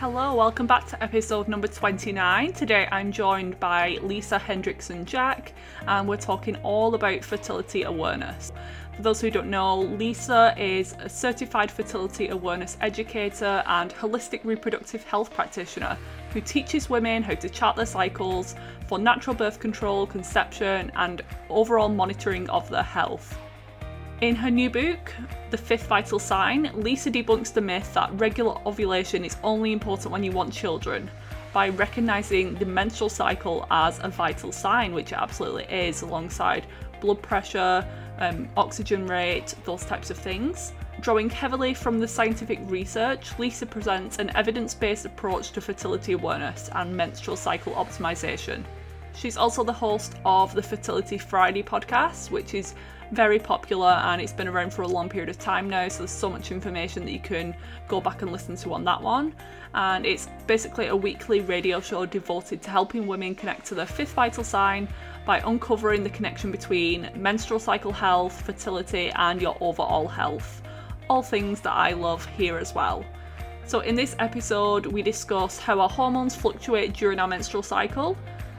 Hello, welcome back to episode number 29. Today I'm joined by Lisa Hendrickson Jack, and we're talking all about fertility awareness. For those who don't know, Lisa is a certified fertility awareness educator and holistic reproductive health practitioner who teaches women how to chart their cycles for natural birth control, conception, and overall monitoring of their health. In her new book, The Fifth Vital Sign, Lisa debunks the myth that regular ovulation is only important when you want children by recognizing the menstrual cycle as a vital sign, which it absolutely is, alongside blood pressure, um, oxygen rate, those types of things. Drawing heavily from the scientific research, Lisa presents an evidence based approach to fertility awareness and menstrual cycle optimization. She's also the host of the Fertility Friday podcast, which is very popular and it's been around for a long period of time now. So there's so much information that you can go back and listen to on that one. And it's basically a weekly radio show devoted to helping women connect to their fifth vital sign by uncovering the connection between menstrual cycle health, fertility, and your overall health. All things that I love here as well. So, in this episode, we discuss how our hormones fluctuate during our menstrual cycle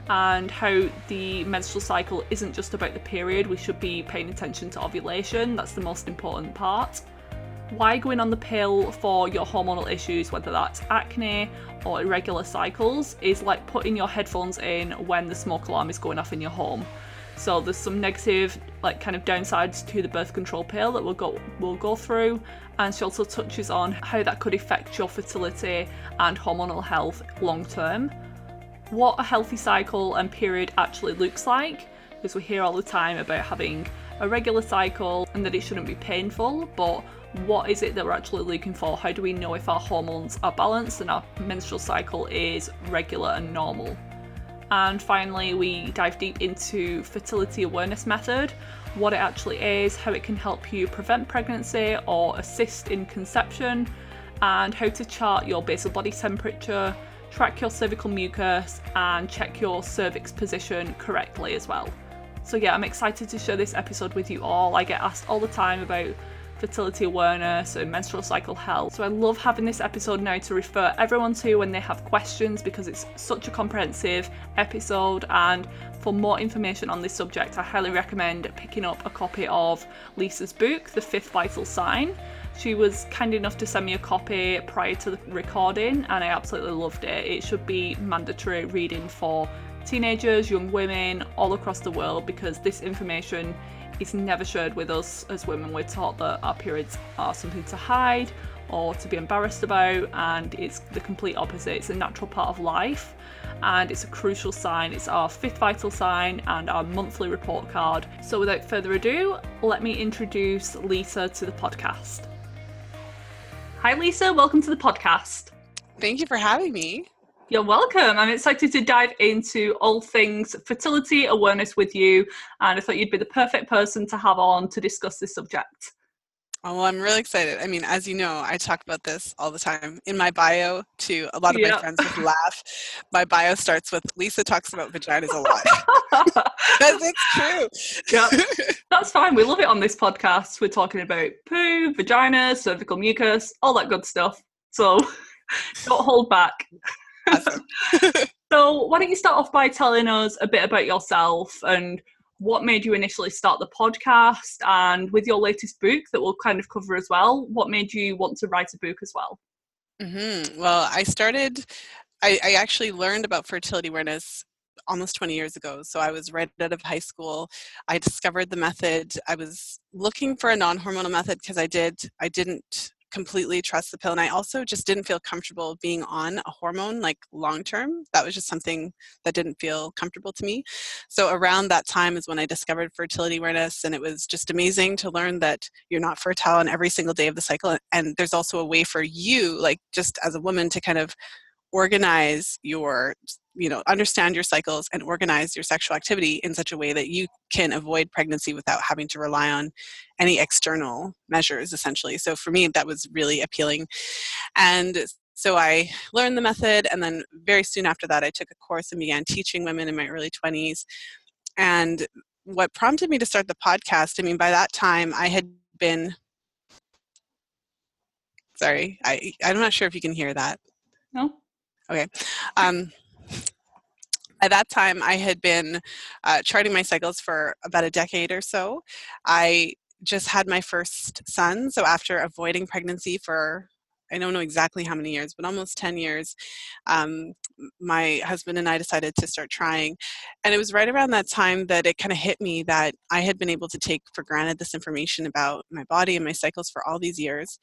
and how the menstrual cycle isn't just about the period, we should be paying attention to ovulation, that's the most important part. Why going on the pill for your hormonal issues, whether that's acne or irregular cycles, is like putting your headphones in when the smoke alarm is going off in your home. So there's some negative, like kind of downsides to the birth control pill that we'll go we'll go through, and she also touches on how that could affect your fertility and hormonal health long term what a healthy cycle and period actually looks like because we hear all the time about having a regular cycle and that it shouldn't be painful, but what is it that we're actually looking for? How do we know if our hormones are balanced and our menstrual cycle is regular and normal? And finally, we dive deep into fertility awareness method, what it actually is, how it can help you prevent pregnancy or assist in conception, and how to chart your basal body temperature, track your cervical mucus, and check your cervix position correctly as well. So, yeah, I'm excited to share this episode with you all. I get asked all the time about fertility awareness and menstrual cycle health. So I love having this episode now to refer everyone to when they have questions because it's such a comprehensive episode. And for more information on this subject, I highly recommend picking up a copy of Lisa's book, The Fifth Vital Sign. She was kind enough to send me a copy prior to the recording, and I absolutely loved it. It should be mandatory reading for teenagers, young women, all across the world because this information is never shared with us as women. We're taught that our periods are something to hide or to be embarrassed about, and it's the complete opposite. It's a natural part of life and it's a crucial sign. It's our fifth vital sign and our monthly report card. So, without further ado, let me introduce Lisa to the podcast. Hi, Lisa. Welcome to the podcast. Thank you for having me. You're welcome. I'm excited to dive into all things fertility awareness with you, and I thought you'd be the perfect person to have on to discuss this subject. Oh, well, I'm really excited. I mean, as you know, I talk about this all the time in my bio. too. a lot of my friends would laugh. My bio starts with Lisa talks about vaginas a lot. Because it's true. Yeah, that's fine. We love it on this podcast. We're talking about poo, vagina, cervical mucus, all that good stuff. So don't hold back. Awesome. so, why don't you start off by telling us a bit about yourself and what made you initially start the podcast and with your latest book that we'll kind of cover as well what made you want to write a book as well mm-hmm. well i started I, I, actually learned about fertility awareness almost 20 years ago. So I was right out of high school. I discovered the method. I was looking for a non-hormonal method because I did I didn't completely trust the pill and I also just didn't feel comfortable being on a hormone like long term. That was just something that didn't feel comfortable to me. So around that time is when I discovered fertility awareness and it was just amazing to learn that you're not fertile on every single day of the cycle and there's also a way for you like just as a woman to kind of organize your you know understand your cycles and organize your sexual activity in such a way that you can avoid pregnancy without having to rely on any external measures essentially. So for me that was really appealing. And so i learned the method and then very soon after that i took a course and began teaching women in my early 20s and what prompted me to start the podcast i mean by that time i had been sorry i i'm not sure if you can hear that. No. Okay. Um, at that time, I had been uh, charting my cycles for about a decade or so. I just had my first son, so after avoiding pregnancy for I don't know exactly how many years, but almost 10 years, um, my husband and I decided to start trying. And it was right around that time that it kind of hit me that I had been able to take for granted this information about my body and my cycles for all these years.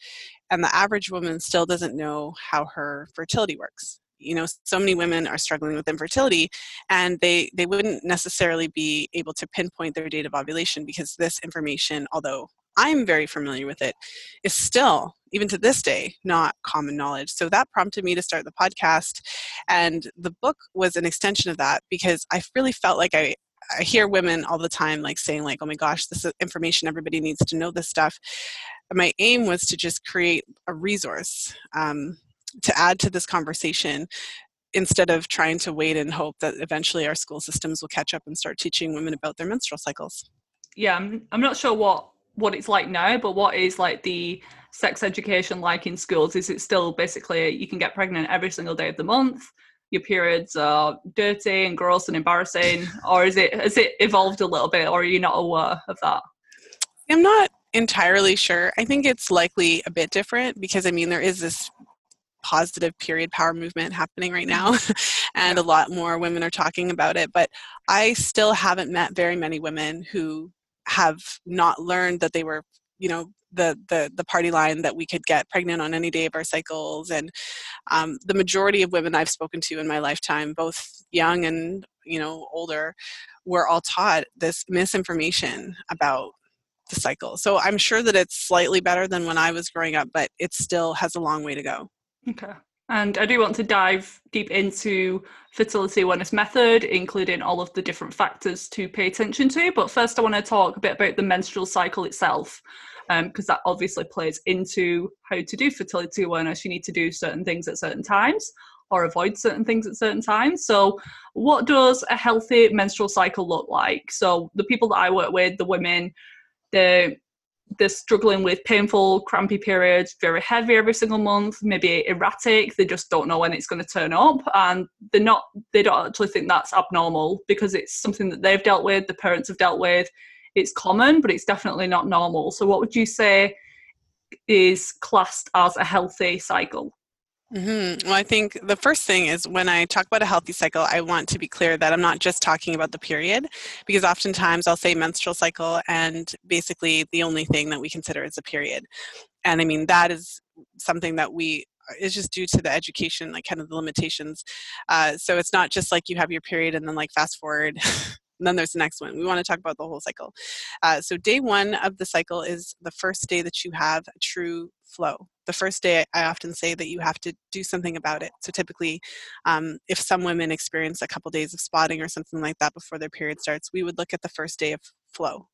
And the average woman still doesn't know how her fertility works you know so many women are struggling with infertility and they they wouldn't necessarily be able to pinpoint their date of ovulation because this information although i'm very familiar with it is still even to this day not common knowledge so that prompted me to start the podcast and the book was an extension of that because i really felt like i I hear women all the time like saying like, "Oh my gosh, this is information everybody needs to know this stuff." My aim was to just create a resource um, to add to this conversation instead of trying to wait and hope that eventually our school systems will catch up and start teaching women about their menstrual cycles. Yeah, I'm, I'm not sure what what it's like now, but what is like the sex education like in schools? Is it still basically you can get pregnant every single day of the month? Your periods are dirty and gross and embarrassing, or is it has it evolved a little bit, or are you not aware of that? I'm not entirely sure. I think it's likely a bit different because I mean there is this positive period power movement happening right now and a lot more women are talking about it but i still haven't met very many women who have not learned that they were you know the the the party line that we could get pregnant on any day of our cycles and um, the majority of women i've spoken to in my lifetime both young and you know older were all taught this misinformation about the cycle. So i'm sure that it's slightly better than when i was growing up but it still has a long way to go Okay. And I do want to dive deep into fertility awareness method, including all of the different factors to pay attention to. But first, I want to talk a bit about the menstrual cycle itself, because um, that obviously plays into how to do fertility awareness. You need to do certain things at certain times or avoid certain things at certain times. So, what does a healthy menstrual cycle look like? So, the people that I work with, the women, the they're struggling with painful, crampy periods, very heavy every single month, maybe erratic. They just don't know when it's going to turn up, and they're not. They don't actually think that's abnormal because it's something that they've dealt with, the parents have dealt with. It's common, but it's definitely not normal. So, what would you say is classed as a healthy cycle? Mm-hmm. Well, I think the first thing is when I talk about a healthy cycle, I want to be clear that I'm not just talking about the period, because oftentimes I'll say menstrual cycle, and basically the only thing that we consider is a period. And I mean, that is something that we is just due to the education, like kind of the limitations. Uh, so it's not just like you have your period and then like fast forward and then there's the next one. We want to talk about the whole cycle. Uh, so, day one of the cycle is the first day that you have a true flow. The first day, I often say that you have to do something about it. So, typically, um, if some women experience a couple days of spotting or something like that before their period starts, we would look at the first day of flow.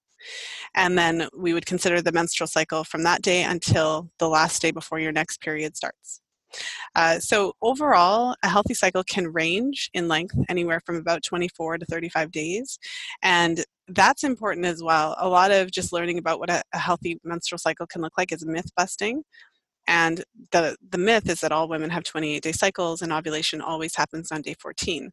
And then we would consider the menstrual cycle from that day until the last day before your next period starts. Uh, so overall, a healthy cycle can range in length anywhere from about 24 to 35 days. And that's important as well. A lot of just learning about what a, a healthy menstrual cycle can look like is myth busting. And the, the myth is that all women have 28 day cycles and ovulation always happens on day 14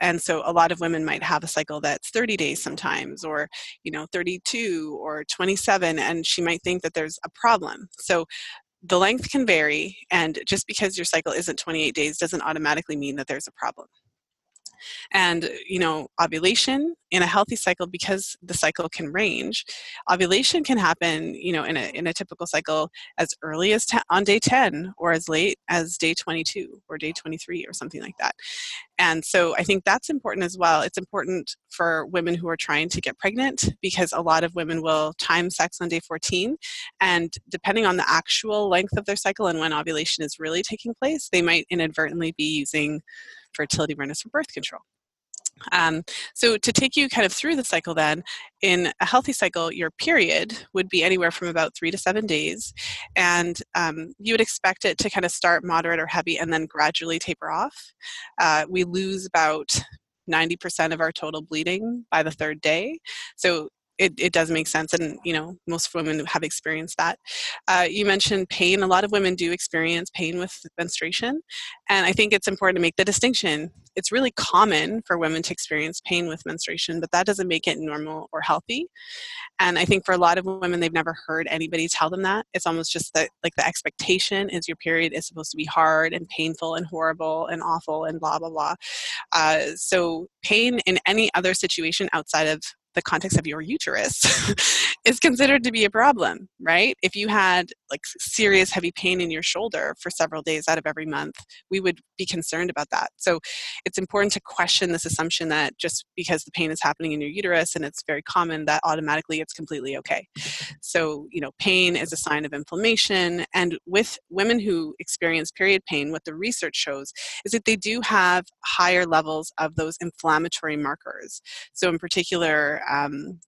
and so a lot of women might have a cycle that's 30 days sometimes or you know 32 or 27 and she might think that there's a problem so the length can vary, and just because your cycle isn't 28 days doesn't automatically mean that there's a problem. And uh, you know ovulation in a healthy cycle because the cycle can range ovulation can happen you know in a, in a typical cycle as early as on day 10 or as late as day 22 or day 23 or something like that. And so i think that's important as well. It's important for women who are trying to get pregnant because a lot of women will time sex on day 14 and depending on the actual length of their cycle and when ovulation is really taking place they might inadvertently be using fertility awareness for birth control um, so to take you kind of through the cycle then, in a healthy cycle, your period would be anywhere from about three to seven days. And um, you would expect it to kind of start moderate or heavy and then gradually taper off. Uh, we lose about 90% of our total bleeding by the third day. So it, it does make sense and you know most women have experienced that. Uh, you mentioned pain. A lot of women do experience pain with menstruation and i think it's important to make the distinction. It's really common for women to experience pain with menstruation but that doesn't make it normal or healthy and i think for a lot of women they've never heard anybody tell them that. It's almost just that like the expectation is your period is supposed to be hard and painful and horrible and awful and blah blah blah. Uh, so pain in any other situation outside of the context of your uterus is considered to be a problem, right? If you had like serious heavy pain in your shoulder for several days out of every month, we would be concerned about that. So it's important to question this assumption that just because the pain is happening in your uterus and it's very common, that automatically it's completely okay. So, you know, pain is a sign of inflammation. And with women who experience period pain, what the research shows is that they do have higher levels of those inflammatory markers. So, in particular, um,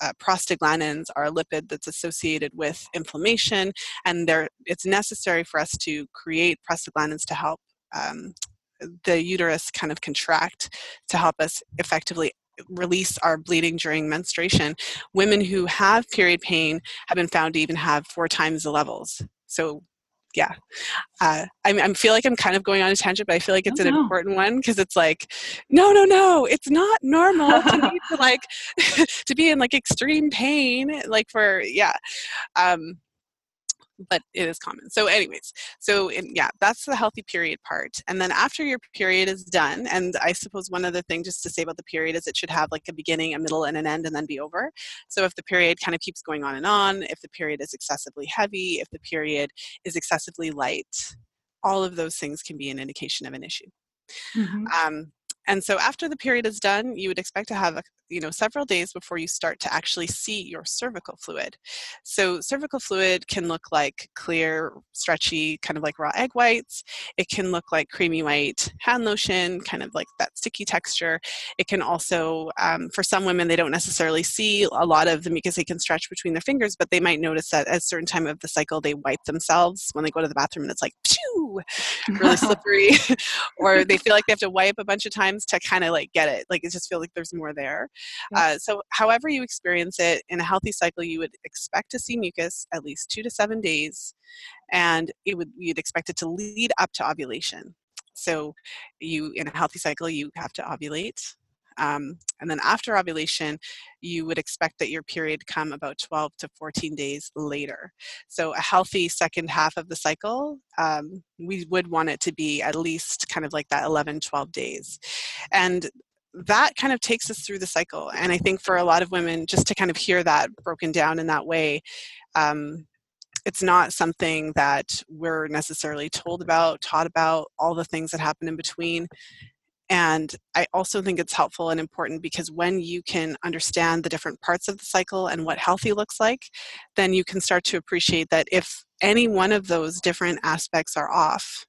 uh, prostaglandins are a lipid that's associated with inflammation, and it's necessary for us to create prostaglandins to help um, the uterus kind of contract to help us effectively release our bleeding during menstruation. Women who have period pain have been found to even have four times the levels. So yeah uh, I, I feel like i'm kind of going on a tangent but i feel like it's oh, an no. important one because it's like no no no it's not normal to, be, to like to be in like extreme pain like for yeah um but it is common. So, anyways, so in, yeah, that's the healthy period part. And then after your period is done, and I suppose one other thing just to say about the period is it should have like a beginning, a middle, and an end, and then be over. So, if the period kind of keeps going on and on, if the period is excessively heavy, if the period is excessively light, all of those things can be an indication of an issue. Mm-hmm. Um, and so after the period is done, you would expect to have a, you know several days before you start to actually see your cervical fluid. So cervical fluid can look like clear, stretchy, kind of like raw egg whites. It can look like creamy white hand lotion, kind of like that sticky texture. It can also, um, for some women, they don't necessarily see a lot of the mucus. They can stretch between their fingers, but they might notice that at a certain time of the cycle, they wipe themselves when they go to the bathroom, and it's like, phew, really slippery, or they feel like they have to wipe a bunch of times to kind of like get it. Like it just feels like there's more there. Uh, so, however you experience it in a healthy cycle, you would expect to see mucus at least two to seven days, and it would you'd expect it to lead up to ovulation. So, you in a healthy cycle, you have to ovulate. Um, and then after ovulation, you would expect that your period come about 12 to 14 days later. So a healthy second half of the cycle, um, we would want it to be at least kind of like that 11, 12 days. And that kind of takes us through the cycle. And I think for a lot of women, just to kind of hear that broken down in that way, um, it's not something that we're necessarily told about, taught about, all the things that happen in between. And I also think it's helpful and important because when you can understand the different parts of the cycle and what healthy looks like, then you can start to appreciate that if any one of those different aspects are off,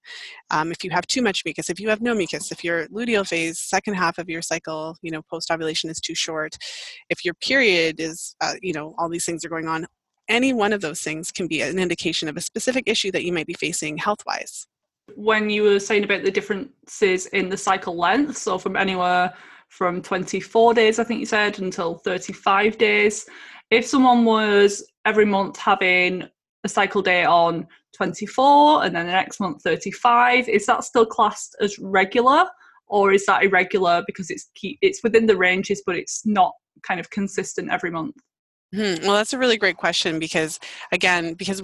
um, if you have too much mucus, if you have no mucus, if your luteal phase, second half of your cycle, you know, post ovulation is too short, if your period is, uh, you know, all these things are going on, any one of those things can be an indication of a specific issue that you might be facing health wise when you were saying about the differences in the cycle length, so from anywhere from 24 days, I think you said, until 35 days, if someone was every month having a cycle day on 24 and then the next month 35, is that still classed as regular? Or is that irregular because it's it's within the ranges, but it's not kind of consistent every month? Hmm. Well, that's a really great question because, again, because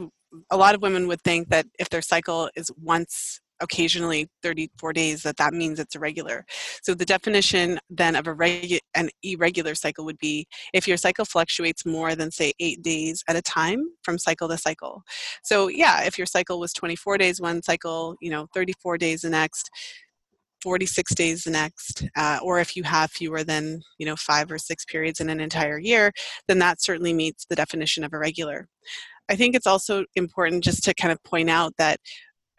a lot of women would think that if their cycle is once occasionally 34 days that that means it's irregular. So the definition then of a regu- an irregular cycle would be if your cycle fluctuates more than say eight days at a time from cycle to cycle. So yeah if your cycle was 24 days one cycle you know 34 days the next 46 days the next uh, or if you have fewer than you know five or six periods in an entire year then that certainly meets the definition of irregular. I think it's also important just to kind of point out that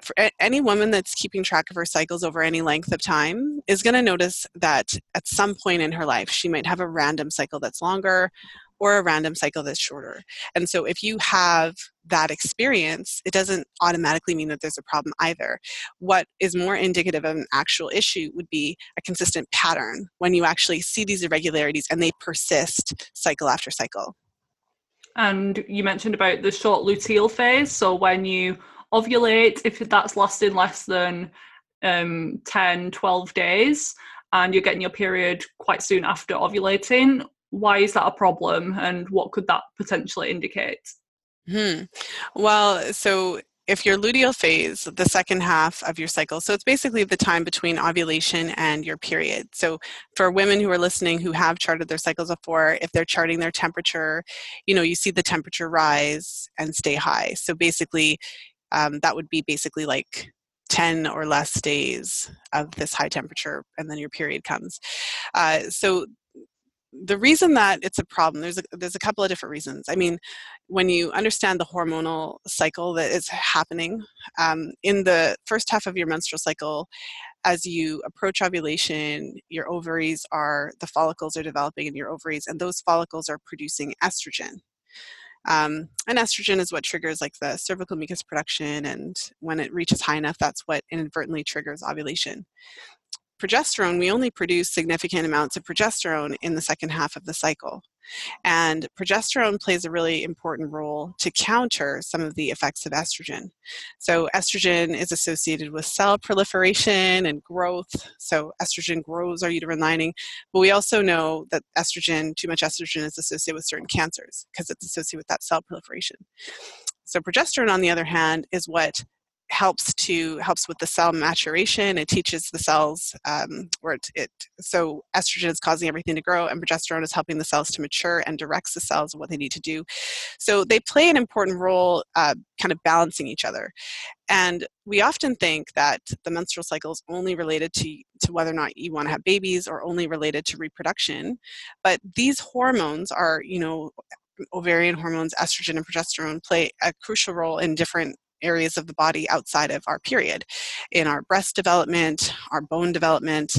for any woman that's keeping track of her cycles over any length of time is going to notice that at some point in her life she might have a random cycle that's longer or a random cycle that's shorter. And so if you have that experience, it doesn't automatically mean that there's a problem either. What is more indicative of an actual issue would be a consistent pattern when you actually see these irregularities and they persist cycle after cycle. And you mentioned about the short luteal phase. So when you ovulate if that's lasting less than um, 10, 12 days and you're getting your period quite soon after ovulating. Why is that a problem and what could that potentially indicate? Hmm. Well, so if your luteal phase, the second half of your cycle, so it's basically the time between ovulation and your period. So for women who are listening who have charted their cycles before, if they're charting their temperature, you know, you see the temperature rise and stay high. So basically, um, that would be basically like 10 or less days of this high temperature and then your period comes. Uh, so the reason that it's a problem there's a, there's a couple of different reasons. I mean when you understand the hormonal cycle that is happening um, in the first half of your menstrual cycle as you approach ovulation your ovaries are the follicles are developing in your ovaries and those follicles are producing estrogen um, and estrogen is what triggers like the cervical mucus production, and when it reaches high enough, that's what inadvertently triggers ovulation. Progesterone, we only produce significant amounts of progesterone in the second half of the cycle. And progesterone plays a really important role to counter some of the effects of estrogen. So, estrogen is associated with cell proliferation and growth. So, estrogen grows our uterine lining. But we also know that estrogen, too much estrogen, is associated with certain cancers because it's associated with that cell proliferation. So, progesterone, on the other hand, is what helps to helps with the cell maturation. It teaches the cells um, where it, it, so estrogen is causing everything to grow and progesterone is helping the cells to mature and directs the cells what they need to do. So they play an important role uh, kind of balancing each other. And we often think that the menstrual cycle is only related to, to whether or not you want to have babies or only related to reproduction. But these hormones are you know ovarian hormones estrogen and progesterone play a crucial role in different areas of the body outside of our period in our breast development, our bone development,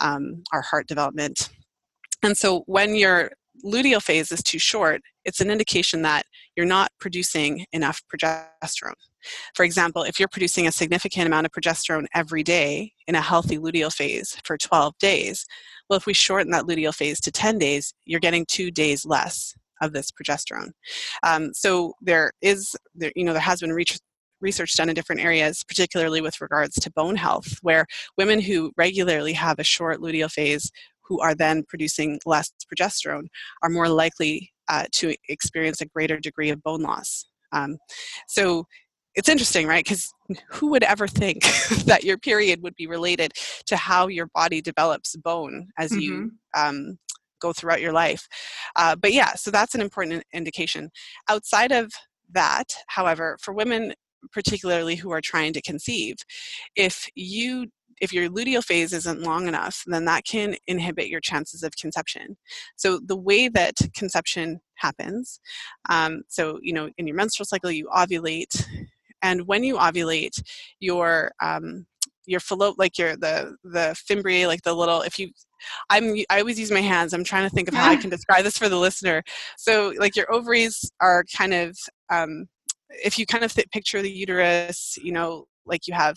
um, our heart development. And so when your luteal phase is too short, it's an indication that you're not producing enough progesterone. For example, if you're producing a significant amount of progesterone every day in a healthy luteal phase for 12 days, well, if we shorten that luteal phase to 10 days, you're getting two days less of this progesterone. Um, so there is, there, you know, there has been research research done in different areas, particularly with regards to bone health, where women who regularly have a short luteal phase who are then producing less progesterone are more likely uh, to experience a greater degree of bone loss. Um, so it's interesting, right? Because who would ever think that your period would be related to how your body develops bone as mm-hmm. you um, go throughout your life? Uh, but yeah, so that's an important indication. Outside of that, however, for women particularly who are trying to conceive if you if your luteal phase isn't long enough, then that can inhibit your chances of conception. So the way that conception happens, um, so you know, in your menstrual cycle, you ovulate, and when you ovulate, your um, your fallope, like your the the fimbriae, like the little, if you I'm I always use my hands. I'm trying to think of how I can describe this for the listener. So like your ovaries are kind of um, if you kind of picture the uterus, you know, like you have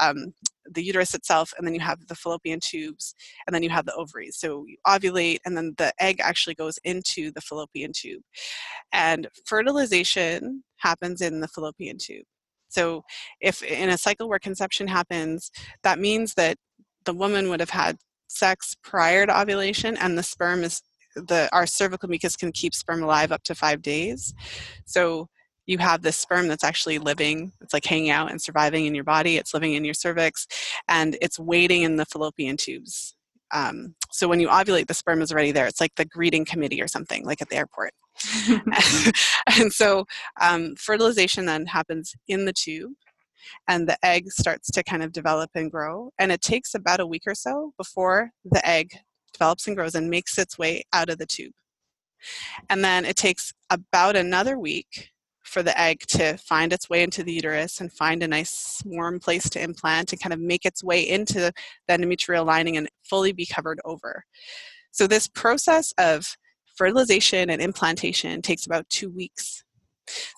um, the uterus itself, and then you have the fallopian tubes, and then you have the ovaries. So you ovulate, and then the egg actually goes into the fallopian tube. And fertilization happens in the fallopian tube. So if in a cycle where conception happens, that means that the woman would have had sex prior to ovulation, and the sperm is the our cervical mucus can keep sperm alive up to five days. So you have this sperm that's actually living, it's like hanging out and surviving in your body, it's living in your cervix, and it's waiting in the fallopian tubes. Um, so when you ovulate, the sperm is already there. It's like the greeting committee or something, like at the airport. and so um, fertilization then happens in the tube and the egg starts to kind of develop and grow. And it takes about a week or so before the egg develops and grows and makes its way out of the tube. And then it takes about another week for the egg to find its way into the uterus and find a nice warm place to implant and kind of make its way into the endometrial lining and fully be covered over. So, this process of fertilization and implantation takes about two weeks.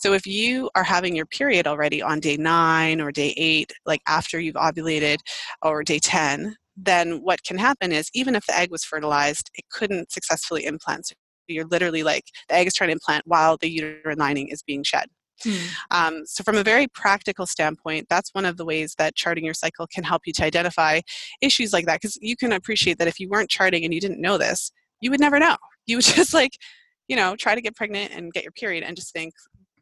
So, if you are having your period already on day nine or day eight, like after you've ovulated, or day 10, then what can happen is even if the egg was fertilized, it couldn't successfully implant. So you're literally like the egg is trying to implant while the uterine lining is being shed. Hmm. Um, so, from a very practical standpoint, that's one of the ways that charting your cycle can help you to identify issues like that. Because you can appreciate that if you weren't charting and you didn't know this, you would never know. You would just like, you know, try to get pregnant and get your period and just think,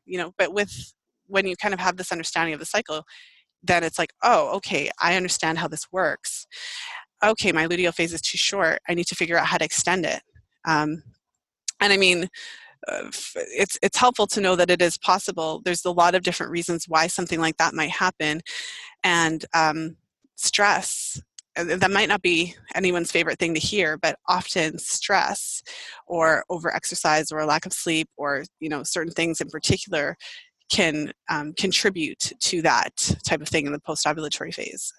you know, but with when you kind of have this understanding of the cycle, then it's like, oh, okay, I understand how this works. Okay, my luteal phase is too short. I need to figure out how to extend it. Um, and I mean, uh, it's it's helpful to know that it is possible. There's a lot of different reasons why something like that might happen, and um, stress. That might not be anyone's favorite thing to hear, but often stress, or overexercise, or lack of sleep, or you know certain things in particular, can um, contribute to that type of thing in the post-ovulatory phase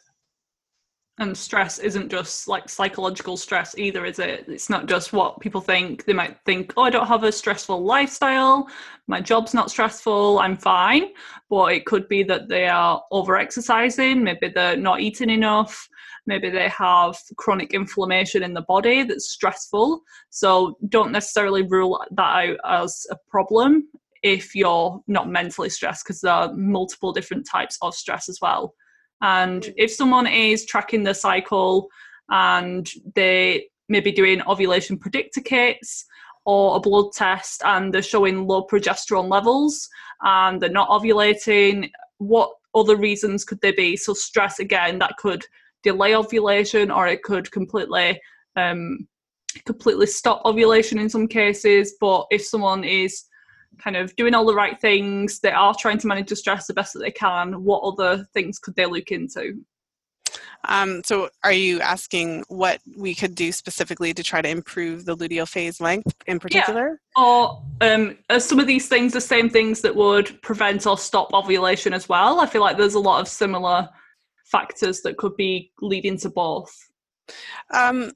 and stress isn't just like psychological stress either is it? It's not just what people think. They might think oh i don't have a stressful lifestyle. My job's not stressful. I'm fine. But it could be that they are over exercising maybe they're not eating enough. Maybe they have chronic inflammation in the body that's stressful. So don't necessarily rule that out as a problem if you're not mentally stressed because there are multiple different types of stress as well and mm. if someone is tracking their cycle and they may be doing ovulation predictor kits or a blood test and they're showing low progesterone levels and they're not ovulating, what other reasons could there be? So, stress again, that could delay ovulation or it could completely um, completely stop ovulation in some cases. But if someone is kind of doing all the right things, they are trying to manage the stress the best that they can, what other things could they look into? Um, so, are you asking what we could do specifically to try to improve the luteal phase length in particular? Yeah. Or um, are some of these things the same things that would prevent or stop ovulation as well? I feel like there's a lot of similar factors that could be leading to both. Um,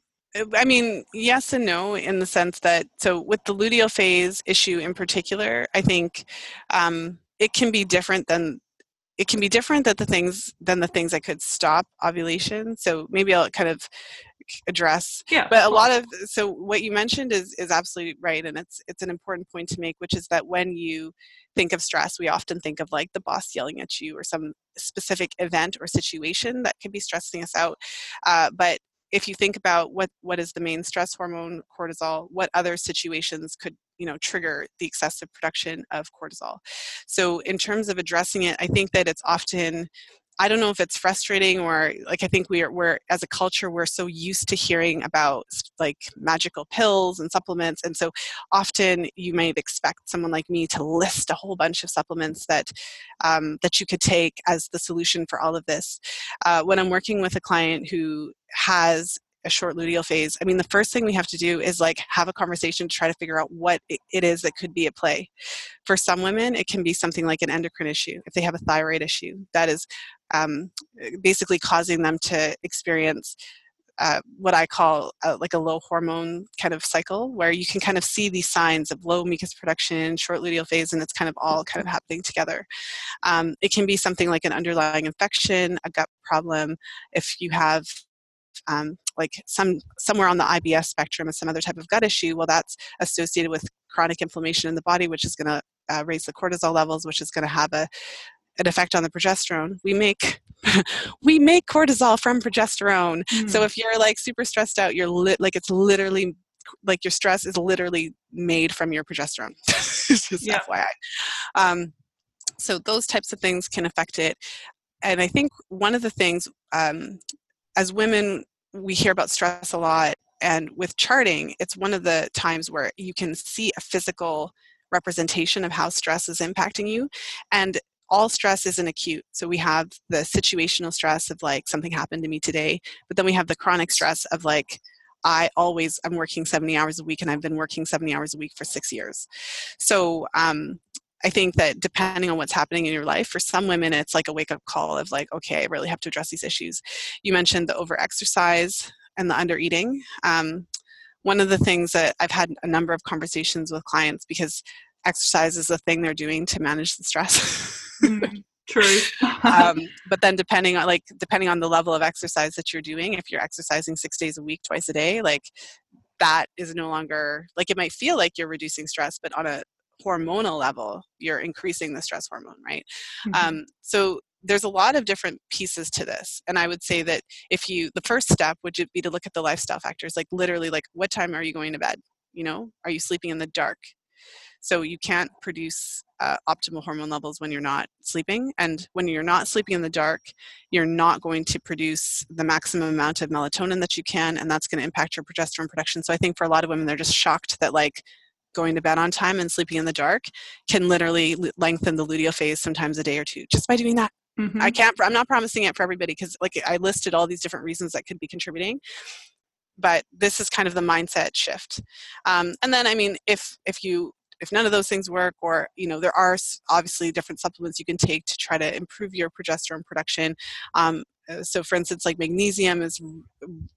I mean, yes and no, in the sense that, so with the luteal phase issue in particular, I think um, it can be different than it can be different than the things than the things that could stop ovulation. So maybe I'll kind of address. Yeah. But a lot of so what you mentioned is is absolutely right, and it's it's an important point to make, which is that when you think of stress, we often think of like the boss yelling at you or some specific event or situation that could be stressing us out. Uh, but if you think about what what is the main stress hormone cortisol what other situations could you know trigger the excessive production of cortisol? So in terms of addressing it i think that it's often I don't know if it's frustrating or like I think we're we're as a culture we're so used to hearing about like magical pills and supplements and so often you might expect someone like me to list a whole bunch of supplements that um, that you could take as the solution for all of this. Uh, when I'm working with a client who has a short luteal phase, I mean, the first thing we have to do is like have a conversation to try to figure out what it is that could be at play. For some women, it can be something like an endocrine issue. If they have a thyroid issue, that is um, basically causing them to experience uh, what I call uh, like a low hormone kind of cycle, where you can kind of see these signs of low mucus production, short luteal phase, and it's kind of all kind of happening together. Um, it can be something like an underlying infection, a gut problem. If you have um, like some somewhere on the IBS spectrum or some other type of gut issue, well, that's associated with chronic inflammation in the body, which is going to uh, raise the cortisol levels, which is going to have a an effect on the progesterone. We make we make cortisol from progesterone. Mm. So if you're like super stressed out, you're lit like it's literally like your stress is literally made from your progesterone. just yeah. FYI. Um, so those types of things can affect it and i think one of the things um, as women we hear about stress a lot and with charting it's one of the times where you can see a physical representation of how stress is impacting you and all stress isn't acute so we have the situational stress of like something happened to me today but then we have the chronic stress of like I always I'm working 70 hours a week and I've been working 70 hours a week for six years. So um, I think that depending on what's happening in your life, for some women it's like a wake up call of like, okay, I really have to address these issues. You mentioned the over exercise and the under eating. Um, one of the things that I've had a number of conversations with clients because exercise is the thing they're doing to manage the stress. mm, true. um, but then depending on like depending on the level of exercise that you're doing, if you're exercising six days a week, twice a day, like that is no longer like it might feel like you're reducing stress, but on a hormonal level, you're increasing the stress hormone, right? Mm-hmm. Um, so there's a lot of different pieces to this and i would say that if you the first step would be to look at the lifestyle factors like literally like what time are you going to bed you know are you sleeping in the dark so you can't produce uh, optimal hormone levels when you're not sleeping. And when you're not sleeping in the dark, you're not going to produce the maximum amount of melatonin that you can, and that's going to impact your progesterone production. So I think for a lot of women, they're just shocked that like going to bed on time and sleeping in the dark can literally lengthen the luteal phase sometimes a day or two just by doing that. Mm-hmm. I can't. I'm not promising it for everybody because like I listed all these different reasons that could be contributing but this is kind of the mindset shift um, and then i mean if if you if none of those things work or you know there are obviously different supplements you can take to try to improve your progesterone production um, so for instance like magnesium is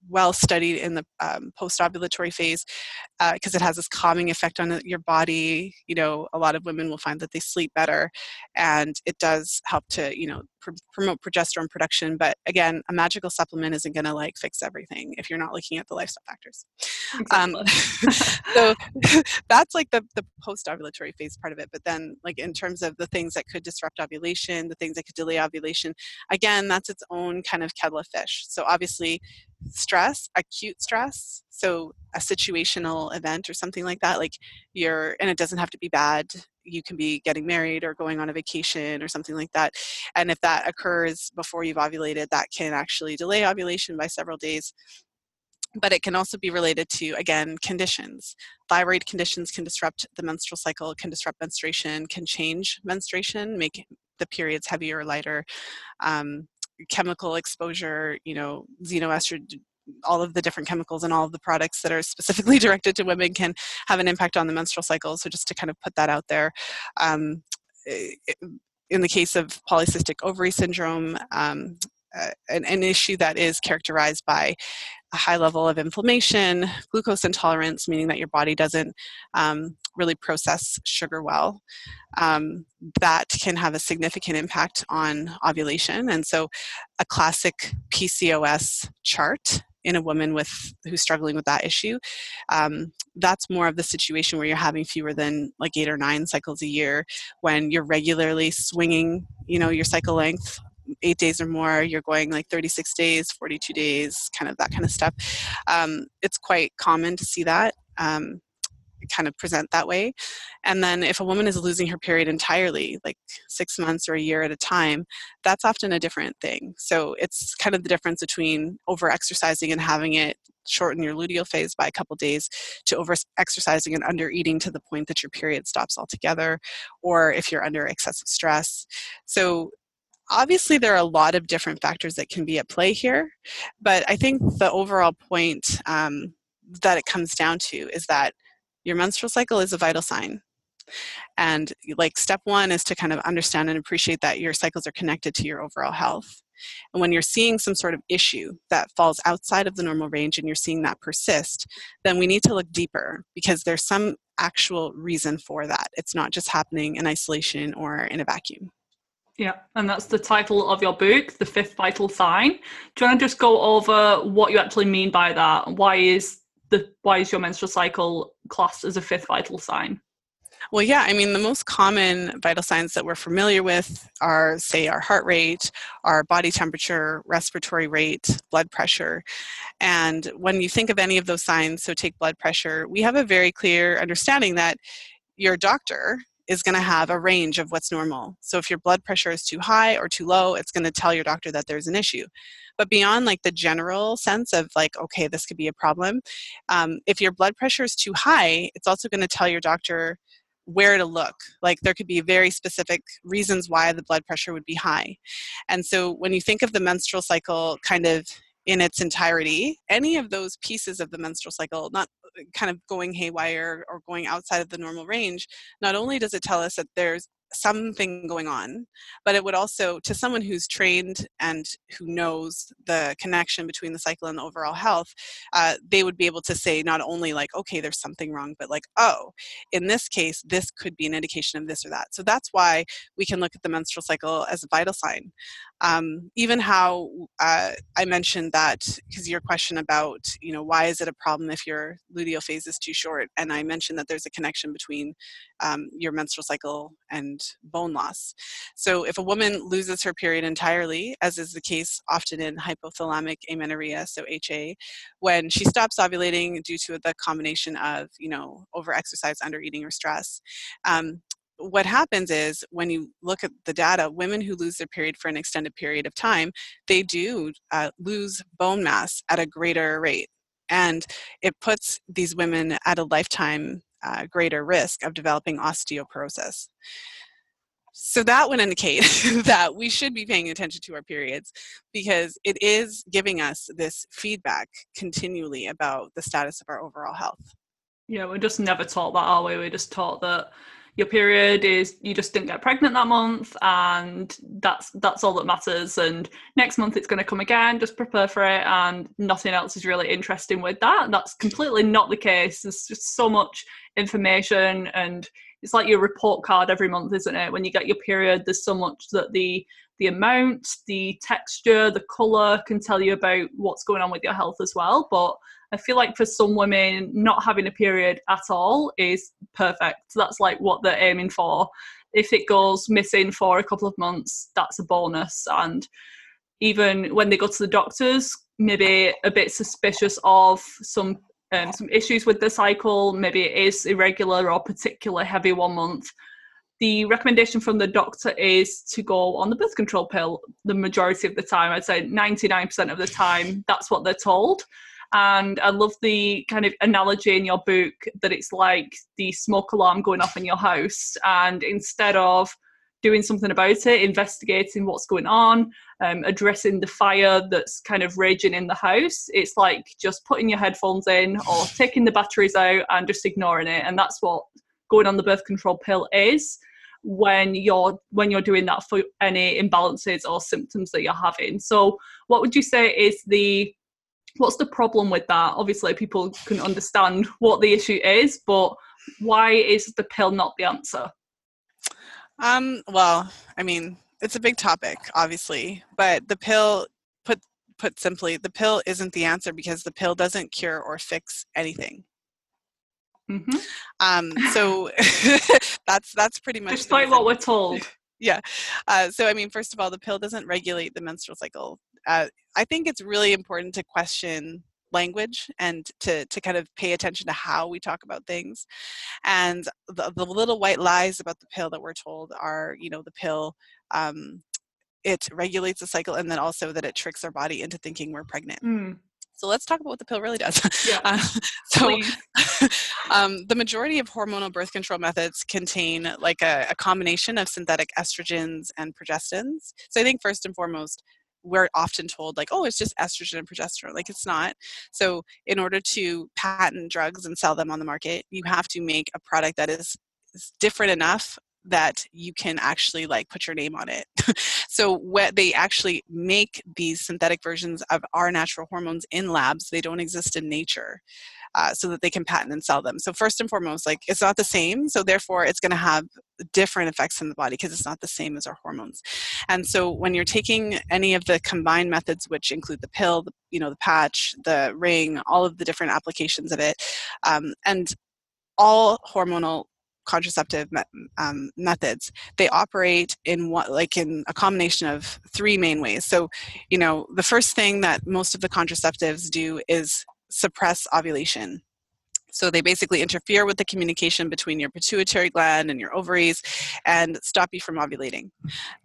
well studied in the um, post-ovulatory phase because uh, it has this calming effect on your body. You know a lot of women will find that they sleep better and it does help to you know pr- promote progesterone production but again a magical supplement isn't going to like fix everything if you're not looking at the lifestyle factors. Um, so that's like the, the post-ovulatory phase part of it but then like in terms of the things that could disrupt ovulation the things that could delay ovulation again that's its own kind of kettle of fish. So obviously stress acute stress so a situational event or something like that like you're and it doesn't have to be bad you can be getting married or going on a vacation or something like that and if that occurs before you've ovulated that can actually delay ovulation by several days but it can also be related to again conditions. Thyroid conditions can disrupt the menstrual cycle can disrupt menstruation can change menstruation make the periods heavier or lighter um, chemical exposure, you know, xenoestrogen, all of the different chemicals and all of the products that are specifically directed to women can have an impact on the menstrual cycle. So just to kind of put that out there. Um, in the case of polycystic ovary syndrome, um, uh, an, an, issue that is characterized by a high level of inflammation, glucose intolerance, meaning that your body doesn't um, really process sugar well, um, that can have a significant impact on ovulation. And so, a classic PCOS chart in a woman with who's struggling with that issue um, that's more of the situation where you're having fewer than like eight or nine cycles a year when you're regularly swinging you know your cycle length eight days or more, you're going like 36 days, 42 days, kind of that kind of stuff. Um, it's quite common to see that. Um, kind of present that way. And then if a woman is losing her period entirely, like six months or a year at a time, that's often a different thing. So it's kind of the difference between over exercising and having it shorten your luteal phase by a couple days to over exercising and under eating to the point that your period stops altogether, or if you're under excessive stress. So obviously there are a lot of different factors that can be at play here but i think the overall point um, that it comes down to is that your menstrual cycle is a vital sign. And like step one is to kind of understand and appreciate that your cycles are connected to your overall health. And when you're seeing some sort of issue that falls outside of the normal range and you're seeing that persist then we need to look deeper because there's some actual reason for that. It's not just happening in isolation or in a vacuum yeah, and that's the title of your book, The Fifth Vital Sign. Do you want to just go over what you actually mean by that? Why is the why is your menstrual cycle classed as a fifth vital sign? Well, yeah, I mean, the most common vital signs that we're familiar with are, say, our heart rate, our body temperature, respiratory rate, blood pressure. And when you think of any of those signs, so take blood pressure, we have a very clear understanding that your doctor is going to have a range of what's normal. So if your blood pressure is too high or too low, it's going to tell your doctor that there's an issue. But beyond like the general sense of like, okay, this could be a problem, um, if your blood pressure is too high, it's also going to tell your doctor where to look. Like there could be very specific reasons why the blood pressure would be high. And so when you think of the menstrual cycle kind of in its entirety, any of those pieces of the menstrual cycle, not uh, kind of going haywire or going outside of the normal range, not only does it tell us that there's something going on but it would also to someone who's trained and who knows the connection between the cycle and the overall health uh, they would be able to say not only like okay there's something wrong but like oh in this case this could be an indication of this or that. So that's why we can look at the menstrual cycle as a vital sign um, even how uh, i mentioned that because your question about you know why is it a problem if your luteal phase is too short and i mentioned that there's a connection between um, your menstrual cycle and bone loss. So, if a woman loses her period entirely, as is the case often in hypothalamic amenorrhea, so HA, when she stops ovulating due to the combination of, you know, overexercise, undereating, or stress, um, what happens is when you look at the data, women who lose their period for an extended period of time, they do uh, lose bone mass at a greater rate. And it puts these women at a lifetime uh, greater risk of developing osteoporosis. So that would indicate that we should be paying attention to our periods because it is giving us this feedback continually about the status of our overall health. Yeah, we're just never taught that, are we? We're just taught that your period is you just didn't get pregnant that month and that's that's all that matters. And next month it's going to come again just prepare for it and nothing else is really interesting with that. That's completely not the case. There's just so much information and it's like your report card every month isn't it? When you get your period there's so much that the the amount the texture the color can tell you about what's going on with your health as well. But I feel like for some women, not having a period at all is perfect. That's like what they're aiming for. If it goes missing for a couple of months, that's a bonus. And even when they go to the doctors, maybe a bit suspicious of some um, some issues with the cycle, maybe it is irregular or particularly heavy one month. The recommendation from the doctor is to go on the birth control pill the majority of the time. I'd say 99% of the time, that's what they're told. And I love the kind of analogy in your book that it's like the smoke alarm going off in your house. And instead of doing something about it, investigating what's going on, um, addressing the fire that's kind of raging in the house. It's like just putting your headphones in or taking the batteries out and just ignoring it. And that's what going on the birth control pill is when you're when you're doing that for any imbalances or symptoms that you're having. So what would you say is the what's the problem with that? Obviously, people can understand what the issue is, but why is the pill not the answer? Um, well, I mean, it's a big topic, obviously, but the pill, put put simply, the pill isn't the answer because the pill doesn't cure or fix anything. Mm-hmm. Um, so that's that's pretty much despite what we're told. yeah. Uh, so I mean, first of all, the pill doesn't regulate the menstrual cycle uh, I think it's really important to question language and to, to kind of pay attention to how we talk about things. And the, the little white lies about the pill that we're told are, you know, the pill, um, it regulates the cycle and then also that it tricks our body into thinking we're pregnant. Mm. So let's talk about what the pill really does. Yeah. Uh, so, um, the majority of hormonal birth control methods contain like a, a, combination of synthetic estrogens and progestins. So I think first and foremost, we're often told like oh it's just estrogen and progesterone. Like it's not. So in order to patent drugs and sell them on the market you have to make a product that is, is different enough that you can actually like put your name on it. So what they actually make these synthetic versions of our natural hormones in labs. They don't exist in nature uh, so that they can patent and sell them. So first and foremost, like it's not the same, so therefore it's going to have different effects in the body because it's not the same as our hormones. And so when you're taking any of the combined methods, which include the pill, the, you know, the patch, the ring, all of the different applications of it, um, and all hormonal contraceptive um, methods they operate in what like in a combination of three main ways so you know the first thing that most of the contraceptives do is suppress ovulation. So they basically interfere with the communication between your pituitary gland and your ovaries and stop you from ovulating.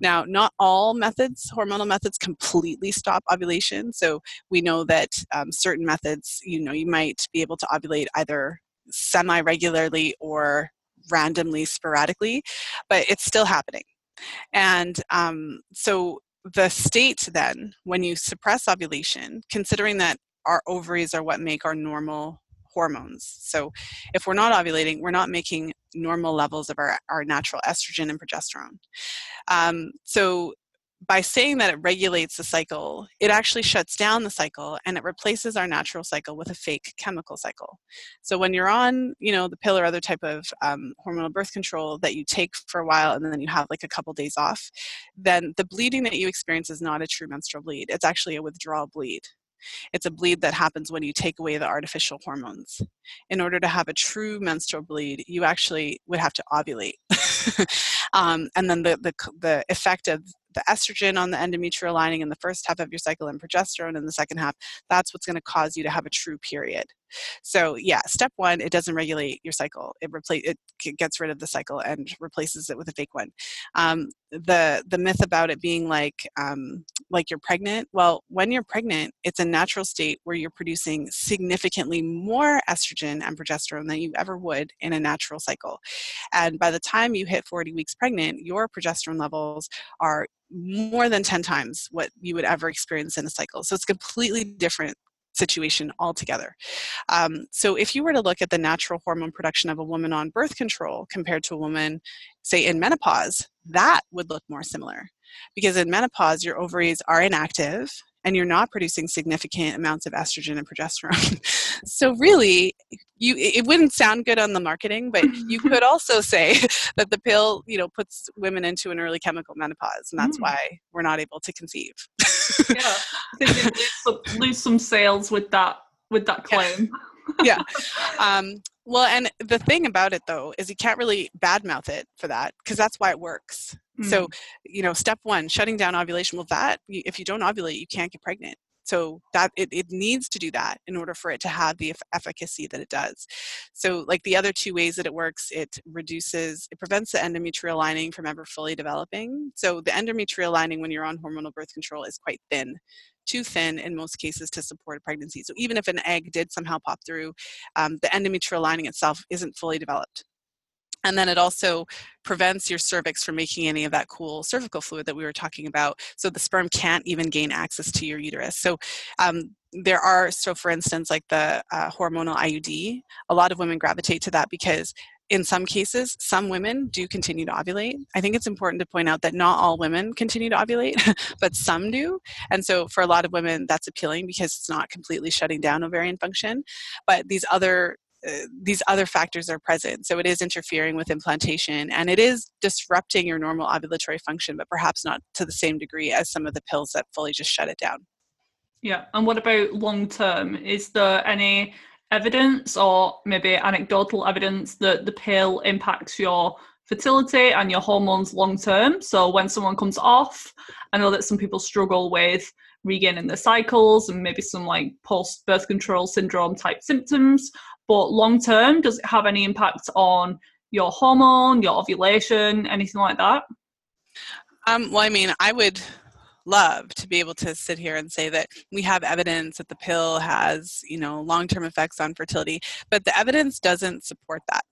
Now, not all methods, hormonal methods, completely stop ovulation. So we know that um, certain methods, you know, you might be able to ovulate either semi regularly or randomly, sporadically, but it's still happening. And um, so the state then, when you suppress ovulation, considering that our ovaries are what make our normal hormones. So if we're not ovulating, we're not making normal levels of our, our natural estrogen and progesterone. Um, so by saying that it regulates the cycle, it actually shuts down the cycle and it replaces our natural cycle with a fake chemical cycle. So when you're on, you know, the pill or other type of um, hormonal birth control that you take for a while and then you have like a couple days off, then the bleeding that you experience is not a true menstrual bleed. It's actually a withdrawal bleed. It's a bleed that happens when you take away the artificial hormones. In order to have a true menstrual bleed, you actually would have to ovulate. um, and then the, the, the effect of the estrogen on the endometrial lining in the first half of your cycle and progesterone in the second half, that's what's going to cause you to have a true period. So yeah, step one, it doesn't regulate your cycle. It replace it gets rid of the cycle and replaces it with a fake one. Um, the the myth about it being like um, like you're pregnant. Well, when you're pregnant, it's a natural state where you're producing significantly more estrogen and progesterone than you ever would in a natural cycle. And by the time you hit 40 weeks pregnant, your progesterone levels are more than 10 times what you would ever experience in a cycle. So it's completely different situation altogether. Um, so if you were to look at the natural hormone production of a woman on birth control compared to a woman, say in menopause, that would look more similar. Because in menopause, your ovaries are inactive and you're not producing significant amounts of estrogen and progesterone. so really, you it wouldn't sound good on the marketing, but you could also say that the pill, you know, puts women into an early chemical menopause, and that's mm. why we're not able to conceive. Yeah, lose lose some sales with that with that claim. yeah. yeah. Um, well, and the thing about it though is you can't really badmouth it for that because that's why it works. Mm-hmm. So, you know, step one, shutting down ovulation. Well, that if you don't ovulate, you can't get pregnant. So that it, it needs to do that in order for it to have the efficacy that it does. So like the other two ways that it works, it reduces, it prevents the endometrial lining from ever fully developing. So the endometrial lining when you're on hormonal birth control is quite thin too thin in most cases to support a pregnancy. So even if an egg did somehow pop through, um, the endometrial lining itself isn't fully developed. And then it also prevents your cervix from making any of that cool cervical fluid that we were talking about. So the sperm can't even gain access to your uterus. So um, there are, so for instance, like the uh, hormonal IUD, a lot of women gravitate to that because in some cases, some women do continue to ovulate. I think it's important to point out that not all women continue to ovulate, but some do. And so for a lot of women, that's appealing because it's not completely shutting down ovarian function. But these other uh, these other factors are present. So it is interfering with implantation and it is disrupting your normal ovulatory function, but perhaps not to the same degree as some of the pills that fully just shut it down. Yeah. And what about long term? Is there any evidence or maybe anecdotal evidence that the pill impacts your fertility and your hormones long term. So when someone comes off, I know that some people struggle with regaining their cycles and maybe some like post birth control syndrome type symptoms. But long term, does it have any impact on your hormone, your ovulation, anything like that? Um, well, I mean, I would love to be able to sit here and say that we have evidence that the pill has, you know, long-term effects on fertility, but the evidence doesn't support that.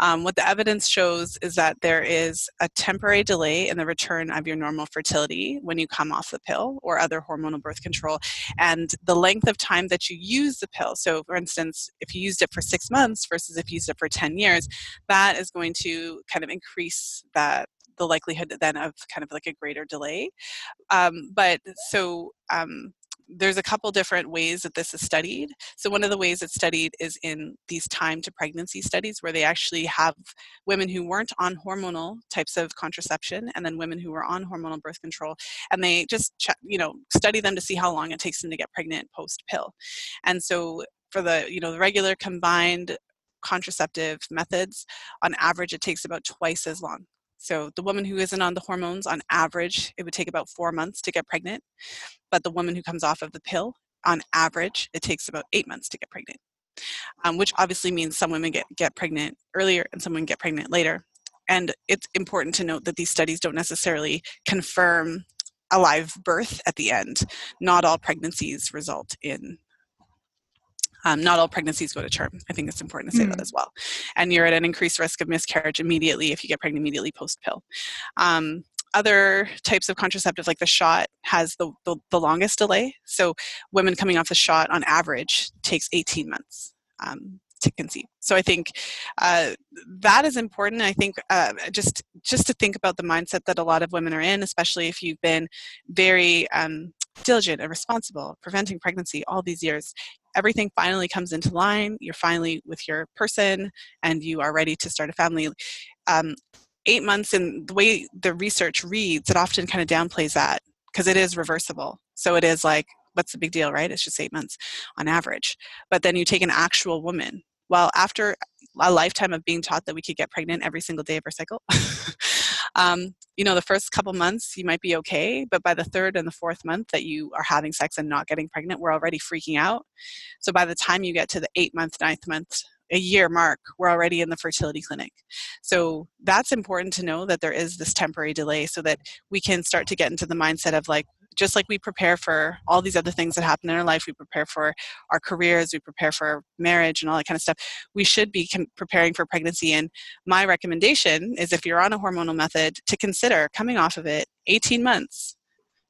Um, what the evidence shows is that there is a temporary delay in the return of your normal fertility when you come off the pill or other hormonal birth control. And the length of time that you use the pill, so for instance, if you used it for six months versus if you used it for 10 years, that is going to kind of increase that the likelihood then of kind of like a greater delay. Um, but so um, there's a couple different ways that this is studied. So one of the ways it's studied is in these time to pregnancy studies where they actually have women who weren't on hormonal types of contraception and then women who were on hormonal birth control and they just you know study them to see how long it takes them to get pregnant post pill. And so for the you know the regular combined contraceptive methods on average it takes about twice as long so the woman who isn't on the hormones, on average, it would take about four months to get pregnant. But the woman who comes off of the pill, on average, it takes about eight months to get pregnant. um, which obviously means some women get, get pregnant earlier and some women get pregnant later. And it's important to note that these studies don't necessarily confirm a live birth at the end. Not all pregnancies result in um, not all pregnancies go to term. I think it's important to say mm. that as well. And you're at an increased risk of miscarriage immediately if you get pregnant immediately post pill. Um, other types of contraceptive, like the shot, has the, the, the, longest delay. So women coming off the shot on average takes 18 months. Um, to conceive. So I think uh, that is important. I think uh, just just to think about the mindset that a lot of women are in, especially if you've been very um, diligent and responsible, preventing pregnancy all these years. Everything finally comes into line. You're finally with your person, and you are ready to start a family. Um, eight months, and the way the research reads, it often kind of downplays that because it is reversible. So it is like, what's the big deal, right? It's just eight months on average. But then you take an actual woman. Well, after a lifetime of being taught that we could get pregnant every single day of our cycle, um, you know, the first couple months you might be okay, but by the third and the fourth month that you are having sex and not getting pregnant, we're already freaking out. So by the time you get to the eight month, ninth month, a year mark, we're already in the fertility clinic. So that's important to know that there is this temporary delay so that we can start to get into the mindset of like, just like we prepare for all these other things that happen in our life, we prepare for our careers, we prepare for marriage and all that kind of stuff. We should be preparing for pregnancy. And my recommendation is if you're on a hormonal method, to consider coming off of it 18 months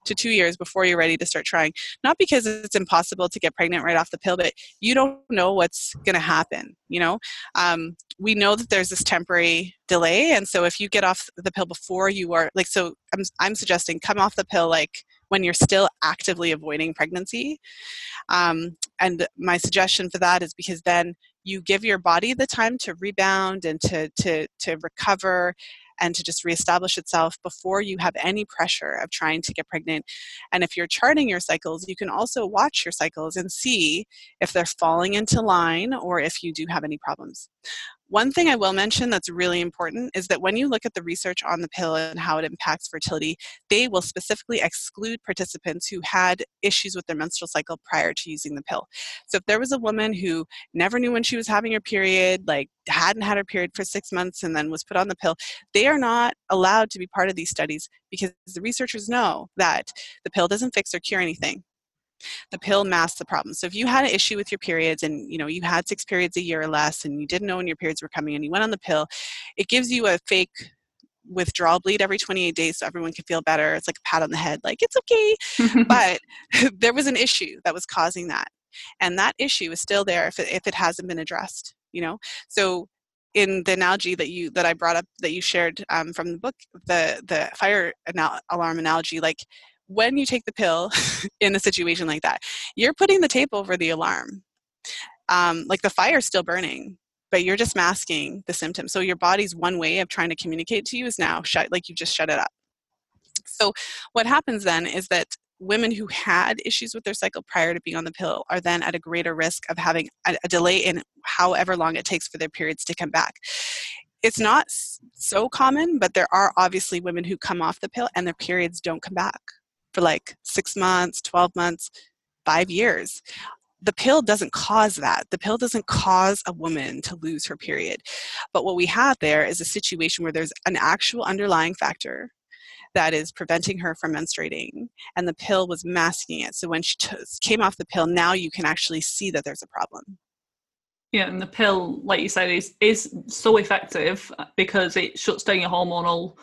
to two years before you're ready to start trying. Not because it's impossible to get pregnant right off the pill, but you don't know what's going to happen. You know, um, we know that there's this temporary delay, and so if you get off the pill before you are like, so I'm I'm suggesting come off the pill like when you're still actively avoiding pregnancy. Um, and my suggestion for that is because then you give your body the time to rebound and to to to recover and to just reestablish itself before you have any pressure of trying to get pregnant. And if you're charting your cycles, you can also watch your cycles and see if they're falling into line or if you do have any problems. One thing I will mention that's really important is that when you look at the research on the pill and how it impacts fertility, they will specifically exclude participants who had issues with their menstrual cycle prior to using the pill. So if there was a woman who never knew when she was having her period, like hadn't had her period for six months and then was put on the pill, they are not allowed to be part of these studies because the researchers know that the pill doesn't fix or cure anything the pill masks the problem. So if you had an issue with your periods and you know you had six periods a year or less and you didn't know when your periods were coming and you went on the pill it gives you a fake withdrawal bleed every 28 days so everyone can feel better. It's like a pat on the head like it's okay. But there was an issue that was causing that and that issue is still there if it, if it hasn't been addressed you know? So in the analogy that you that i brought up that you shared um, from the book the the fire anal- alarm analogy like when you take the pill in a situation like that, you're putting the tape over the alarm. Um, like the fire's still burning, but you're just masking the symptoms. So your body's one way of trying to communicate to you is now shut, like you just shut it up. So what happens then is that women who had issues with their cycle prior to being on the pill are then at a greater risk of having a, a delay in however long it takes for their periods to come back it's not so common, but there are obviously women who come off the pill and their periods don't come back for like six months, 12 months, five years. The pill doesn't cause that. The pill doesn't cause a woman to lose her period. But what we have there is a situation where there's an actual underlying factor that is preventing her from menstruating and the pill was masking it so when she t- came off the pill now you can actually see that there's a problem yeah and the pill like you said is is so effective uh, because it shuts down your hormonal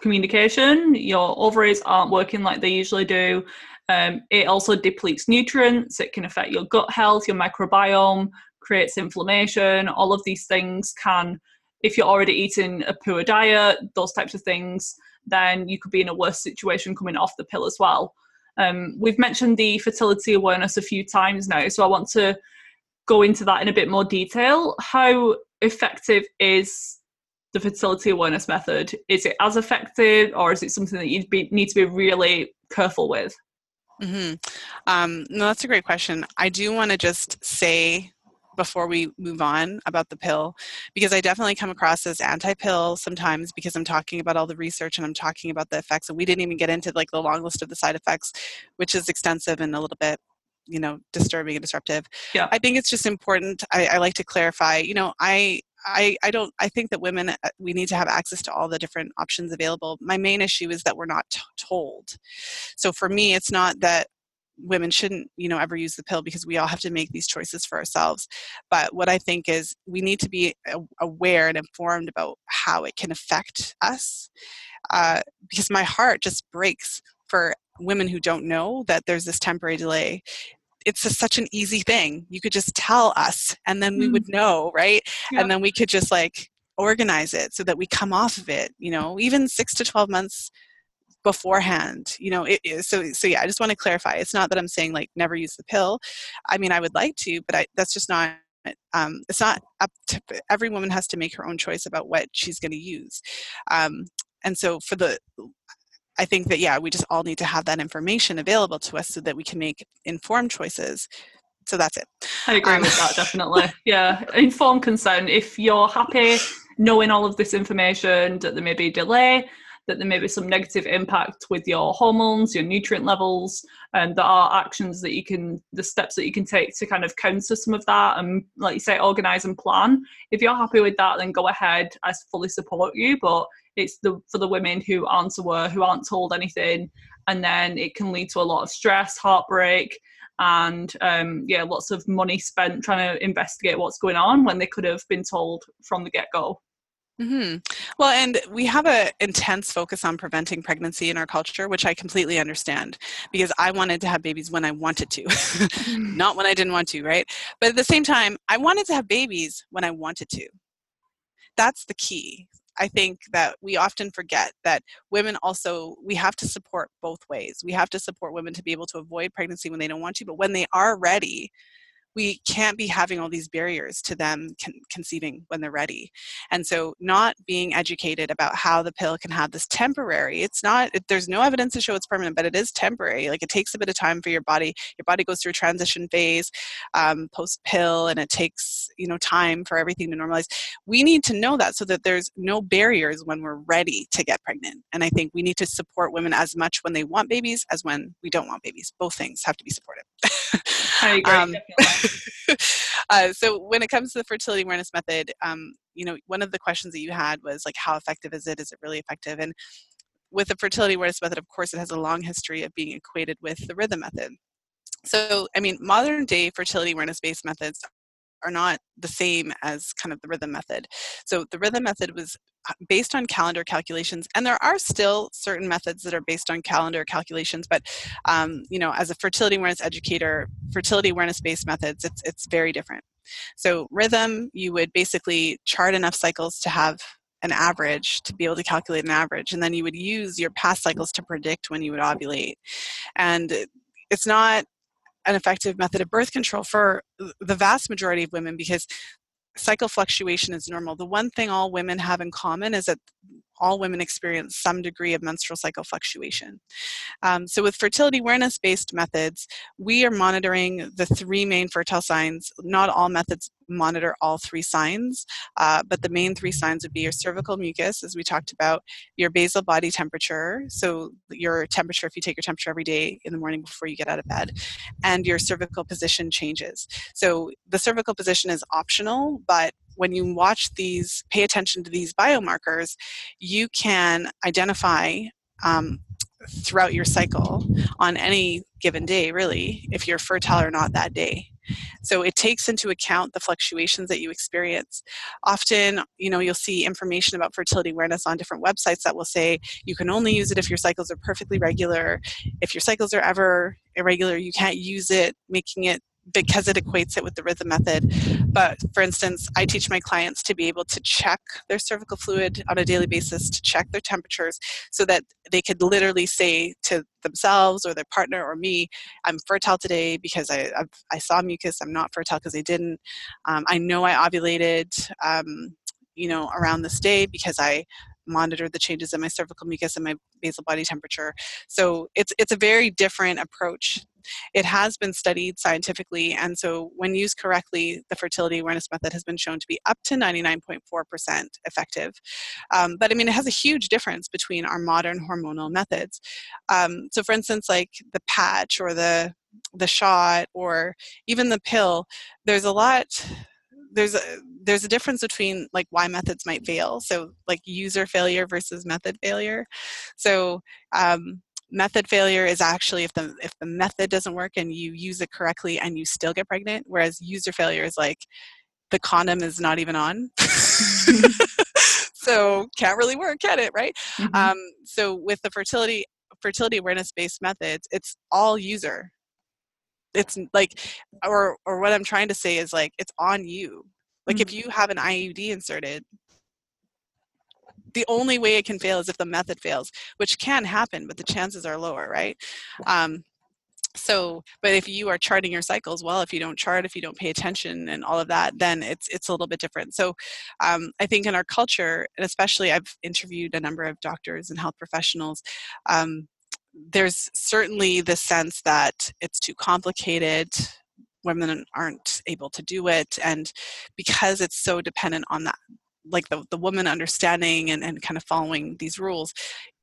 communication. Your ovaries aren't working like they usually do. Um, it also depletes nutrients. It can affect your gut health, your microbiome, creates inflammation. All of these things can, if you're already eating a poor diet, those types of things, then you could be in a worse situation coming off the pill as well. Um, we've mentioned the fertility awareness a few times now, so I want to go into that in a bit more detail. How effective is the fertility awareness method is it as effective or is it something that you need to be really careful with? Mm-hmm. um, no that's a great question. I do want to just say before we move on about the pill because i definitely come across as anti-pill sometimes because i'm talking about all the research and i'm talking about the effects and we didn't even get into like the long list of the side effects which is extensive and a little bit you know disturbing and disruptive. Yeah. I think it's just important I, I like to clarify you know i I, I don't i think that women uh, we need to have access to all the different options available. My main issue is that we're not t- told. So for me it's not that women shouldn't you know ever use the pill because we all have to make these choices for ourselves. But what i think is we need to be aware and informed about how it can affect us uh, because my heart just breaks for women who don't know that there's this temporary delay it's a, such an easy thing. You could just tell us and then we mm. would know right? Yep. and then we could just like organize it so that we come off of it you know even six to 12 months beforehand you know it, it, so so yeah i just want to clarify. It's not that i'm saying like never use the pill. I mean i would like to but I, that's just not um, it's not up to every woman has to make her own choice about what she's going to use. Um, and so for the I think that yeah, we just all need to have that information available to us so that we can make informed choices. So that's it. I agree um, with that definitely. yeah, informed consent. If you're happy knowing all of this information, that there may be a delay, that there may be some negative impact with your hormones, your nutrient levels, and there are actions that you can, the steps that you can take to kind of counter some of that and, like you say, organize and plan. If you're happy with that, then go ahead. I fully support you. But it's the for the women who aren't aware, who aren't told anything, and then it can lead to a lot of stress, heartbreak, and um, yeah, lots of money spent trying to investigate what's going on when they could have been told from the get go. Mm-hmm. Well, and we have an intense focus on preventing pregnancy in our culture, which I completely understand because I wanted to have babies when I wanted to, mm. not when I didn't want to, right? But at the same time, I wanted to have babies when I wanted to. That's the key. I think that we often forget that women also, we have to support both ways. We have to support women to be able to avoid pregnancy when they don't want to, but when they are ready, we can't be having all these barriers to them con- conceiving when they're ready. And so not being educated about how the pill can have this temporary it's not it, there's no evidence to show it's permanent but it is temporary. Like it takes a bit of time for your body your body goes through a transition phase um, post pill and it takes you know time for everything to normalize. We need to know that so that there's no barriers when we're ready to get pregnant. And i think we need to support women as much when they want babies as when we don't want babies. Both things have to be supported. I agree, um, uh, so when it comes to the fertility awareness method, um, you know, one of the questions that you had was like, how effective is it? Is it really effective? And with the fertility awareness method, of course, it has a long history of being equated with the rhythm method. So, I mean, modern day fertility awareness based methods are not the same as kind of the rhythm method. So the rhythm method was uh, based on calendar calculations, and there are still certain methods that are based on calendar calculations. But um, you know, as a fertility awareness educator, fertility awareness based methods, it's it's very different. So rhythm, you would basically chart enough cycles to have an average to be able to calculate an average, and then you would use your past cycles to predict when you would ovulate. And it's not an effective method of birth control for the vast majority of women because cycle fluctuation is normal. The one thing all women have in common is that all women experience some degree of menstrual cycle fluctuation. Um, so, with fertility awareness based methods, we are monitoring the three main fertile signs. Not all methods monitor all three signs, uh, but the main three signs would be your cervical mucus, as we talked about, your basal body temperature, so your temperature if you take your temperature every day in the morning before you get out of bed, and your cervical position changes. So, the cervical position is optional, but when you watch these, pay attention to these biomarkers, you can identify um, throughout your cycle on any given day, really, if you're fertile or not that day. So it takes into account the fluctuations that you experience. Often, you know, you'll see information about fertility awareness on different websites that will say you can only use it if your cycles are perfectly regular. If your cycles are ever irregular, you can't use it, making it because it equates it with the rhythm method. But for instance, I teach my clients to be able to check their cervical fluid on a daily basis, to check their temperatures, so that they could literally say to themselves or their partner or me, I'm fertile today because I, I've, i saw mucus, I'm not fertile because I didn't. Um, I know I ovulated. Um, you know, around this day because I monitor the changes in my cervical mucus and my basal body temperature. So it's it's a very different approach. It has been studied scientifically, and so when used correctly, the fertility awareness method has been shown to be up to 99.4% effective. Um, but I mean, it has a huge difference between our modern hormonal methods. Um, so, for instance, like the patch or the the shot or even the pill, there's a lot there's a there's a difference between like why methods might fail. So like user failure versus method failure. So um, method failure is actually if the if the method doesn't work and you use it correctly and you still get pregnant whereas user failure is like the condom is not even on. So can't really work can it right? Mm-hmm. um, so with the fertility fertility awareness based methods it's all user it's like or or what i'm trying to say is like it's on you. Like mm-hmm. if you have an iud inserted the only way it can fail is if the method fails which can happen but the chances are lower right? Um, so but if you are charting your cycles well if you don't chart if you don't pay attention and all of that then it's it's a little bit different. So um, i think in our culture and especially i've interviewed a number of doctors and health professionals um, there's certainly the sense that it's too complicated women aren't able to do it and because it's so dependent on that like the, the woman understanding and, and kind of following these rules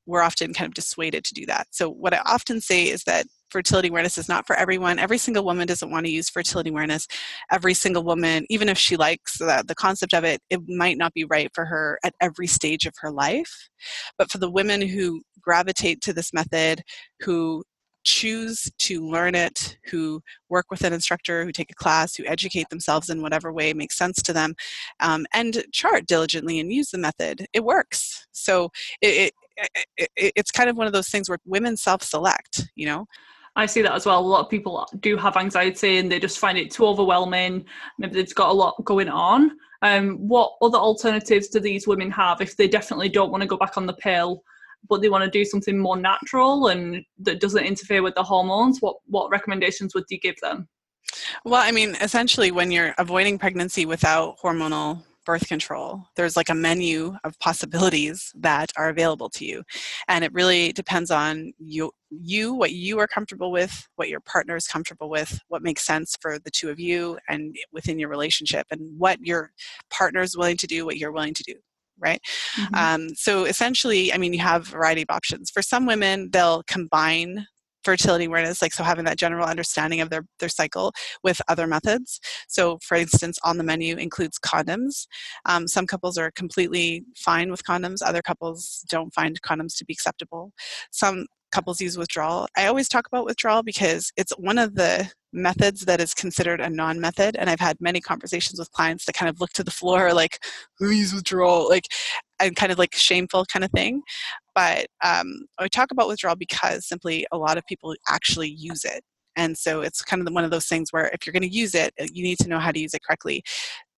we're often kind of dissuaded to do that. So what i often say is that fertility awareness is not for everyone. Every single woman doesn't want to use fertility awareness. Every single woman, even if she likes the, the concept of it, it might not be right for her at every stage of her life. But for the women who gravitate to this method, who choose to learn it, who work with an instructor, who take a class, who educate themselves in whatever way makes sense to them, um, and chart diligently and use the method, it works. So it, it, it, it's kind of one of those things where women self-select, you know. I see that as well. A lot of people do have anxiety and they just find it too overwhelming. Maybe they've got a lot going on. Um, what other alternatives do these women have if they definitely don't want to go back on the pill, but they want to do something more natural and that doesn't interfere with the hormones? What what recommendations would you give them? Well, I mean, essentially, when you're avoiding pregnancy without hormonal birth control. There's like a menu of possibilities that are available to you. And it really depends on you, you what you are comfortable with, what your partner is comfortable with, what makes sense for the two of you and within your relationship, and what your partner is willing to do, what you're willing to do right? Mm-hmm. Um, so essentially, I mean, you have a variety of options. For some women, they'll combine fertility awareness like so having that general understanding of their, their cycle with other methods. So for instance on the menu includes condoms. Um, some couples are completely fine with condoms other couples don't find condoms to be acceptable. Some couples use withdrawal. I always talk about withdrawal because it's one of the methods that is considered a non-method and i've had many conversations with clients that kind of look to the floor like who use withdrawal? Like and kind of like shameful kind of thing but um, I talk about withdrawal because simply a lot of people actually use it. And so it's kind of one of those things where if you're going to use it, uh, you need to know how to use it correctly.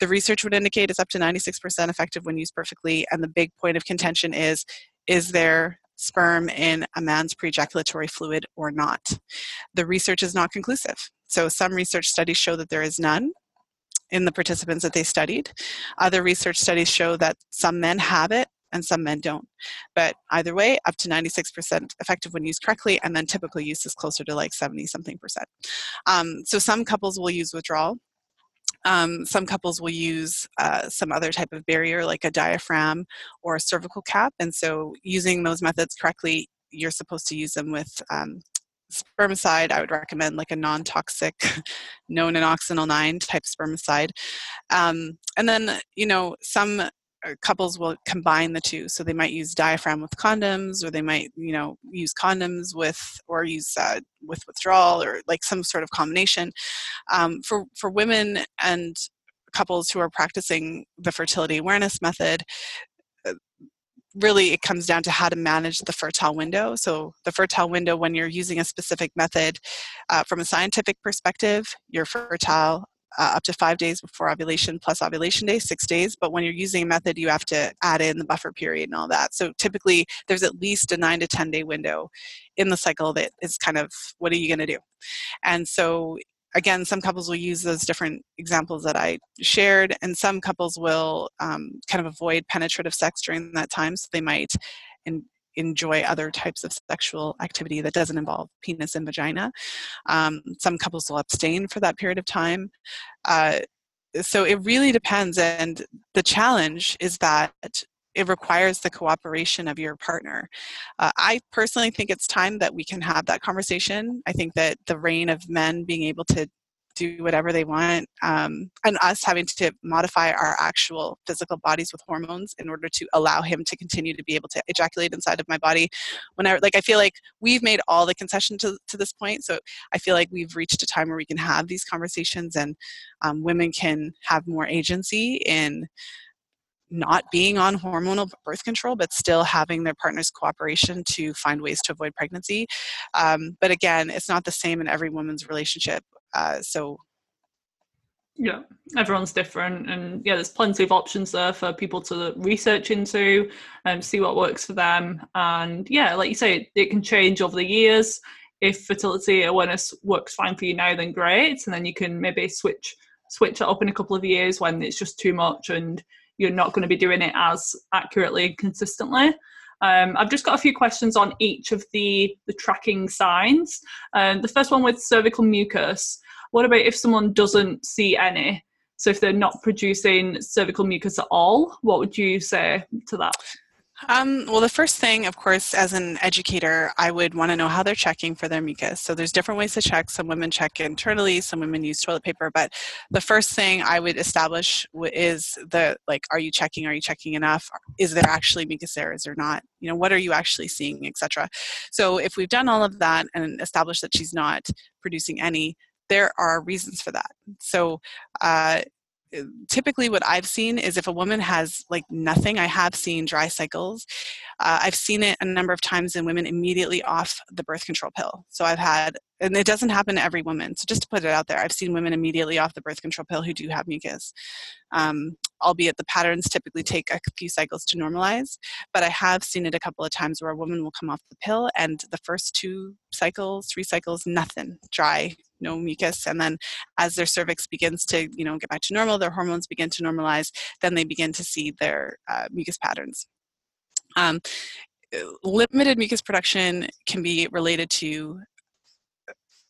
The research would indicate it's up to 96% effective when used perfectly. And the big point of contention is is there sperm in a man's pre-ejaculatory fluid or not? The research is not conclusive. So some research studies show that there is none in the participants that they studied. Other research studies show that some men have it and some men don't. But either way, up to 96% effective when used correctly, and then typical use is closer to like 70 something percent. Um, so some couples will use withdrawal. Um, some couples will use uh, some other type of barrier like a diaphragm or a cervical cap. And so using those methods correctly, you're supposed to use them with um, spermicide, I would recommend like a non toxic, no nonoxynol 9 type spermicide. Um, and then, you know, some couples will combine the two. So they might use diaphragm with condoms or they might you know use condoms with or use uh, with withdrawal or like some sort of combination. Um, for for women and couples who are practicing the fertility awareness method uh, really it comes down to how to manage the fertile window. So the fertile window when you're using a specific method uh, from a scientific perspective you're fertile uh, up to five days before ovulation plus ovulation day, six days. But when you're using a method, you have to add in the buffer period and all that. So typically, there's at least a nine to 10 day window in the cycle that is kind of what are you going to do? And so again, some couples will use those different examples that I shared, and some couples will um, kind of avoid penetrative sex during that time. So they might in, enjoy other types of sexual activity that doesn't involve penis and vagina. Um, some couples will abstain for that period of time. Uh, so it really depends. And the challenge is that it requires the cooperation of your partner. Uh, I personally think it's time that we can have that conversation. I think that the reign of men being able to do whatever they want um, and us having to modify our actual physical bodies with hormones in order to allow him to continue to be able to ejaculate inside of my body. Whenever like i feel like we've made all the concession to, to this point so i feel like we've reached a time where we can have these conversations and um, women can have more agency in not being on hormonal birth control but still having their partner's cooperation to find ways to avoid pregnancy. Um, but again it's not the same in every woman's relationship uh, so yeah everyone's different and yeah there's plenty of options there for people to research into and see what works for them. And yeah like you say it can change over the years. If fertility awareness works fine for you now then great. And then you can maybe switch switch it up in a couple of years when it's just too much and you're not going to be doing it as accurately and consistently. Um, I've just got a few questions on each of the, the tracking signs. Um, the first one with cervical mucus. What about if someone doesn't see any? So if they're not producing cervical mucus at all, what would you say to that? Um, well, the first thing, of course, as an educator, I would want to know how they're checking for their mucus. So there's different ways to check. Some women check internally, some women use toilet paper. But the first thing I would establish is the like, are you checking? Are you checking enough? Is there actually mucus there? Is there not? You know, what are you actually seeing, etc. So if we've done all of that and established that she's not producing any, there are reasons for that. So uh, typically what i've seen is if a woman has like nothing i have seen dry cycles. Uh, i've seen it a number of times in women immediately off the birth control pill. So i've had and it doesn't happen to every woman. So just to put it out there i've seen women immediately off the birth control pill who do have mucus um, albeit the patterns typically take a few cycles to normalize. But i have seen it a couple of times where a woman will come off the pill and the first two cycles three cycles nothing. Dry no mucus. And then as their cervix begins to you know get back to normal their hormones begin to normalize then they begin to see their uh, mucus patterns. Um, limited mucus production can be related to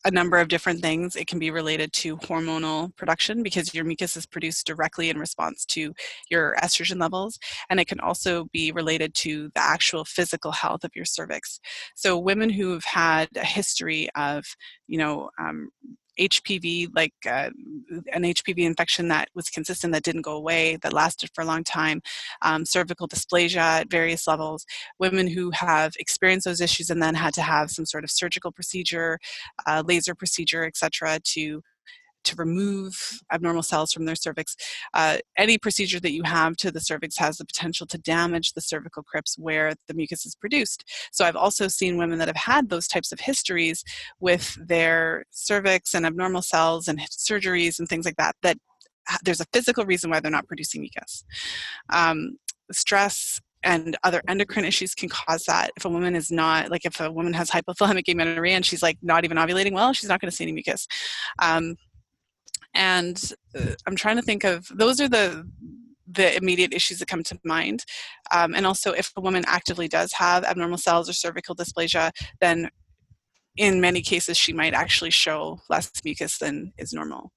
a number of different things. It can be related to hormonal production because your mucus is produced directly in response to your estrogen levels. And it can also be related to the actual physical health of your cervix. So, women who have had a history of, you know, um, HPV, like uh, an HPV infection that was consistent, that didn't go away, that lasted for a long time, um, cervical dysplasia at various levels, women who have experienced those issues and then had to have some sort of surgical procedure, uh, laser procedure, etc., to to remove abnormal cells from their cervix. Uh, any procedure that you have to the cervix has the potential to damage the cervical crypts where the mucus is produced. So I've also seen women that have had those types of histories with their cervix and abnormal cells and surgeries and things like that, that there's a physical reason why they're not producing mucus. Um, stress and other endocrine issues can cause that. If a woman is not, like if a woman has hypothalamic amenorrhea and she's like not even ovulating well, she's not going to see any mucus. Um, and uh, i'm trying to think of those are the the immediate issues that come to mind. Um, and also if a woman actively does have abnormal cells or cervical dysplasia then in many cases she might actually show less mucus than is normal.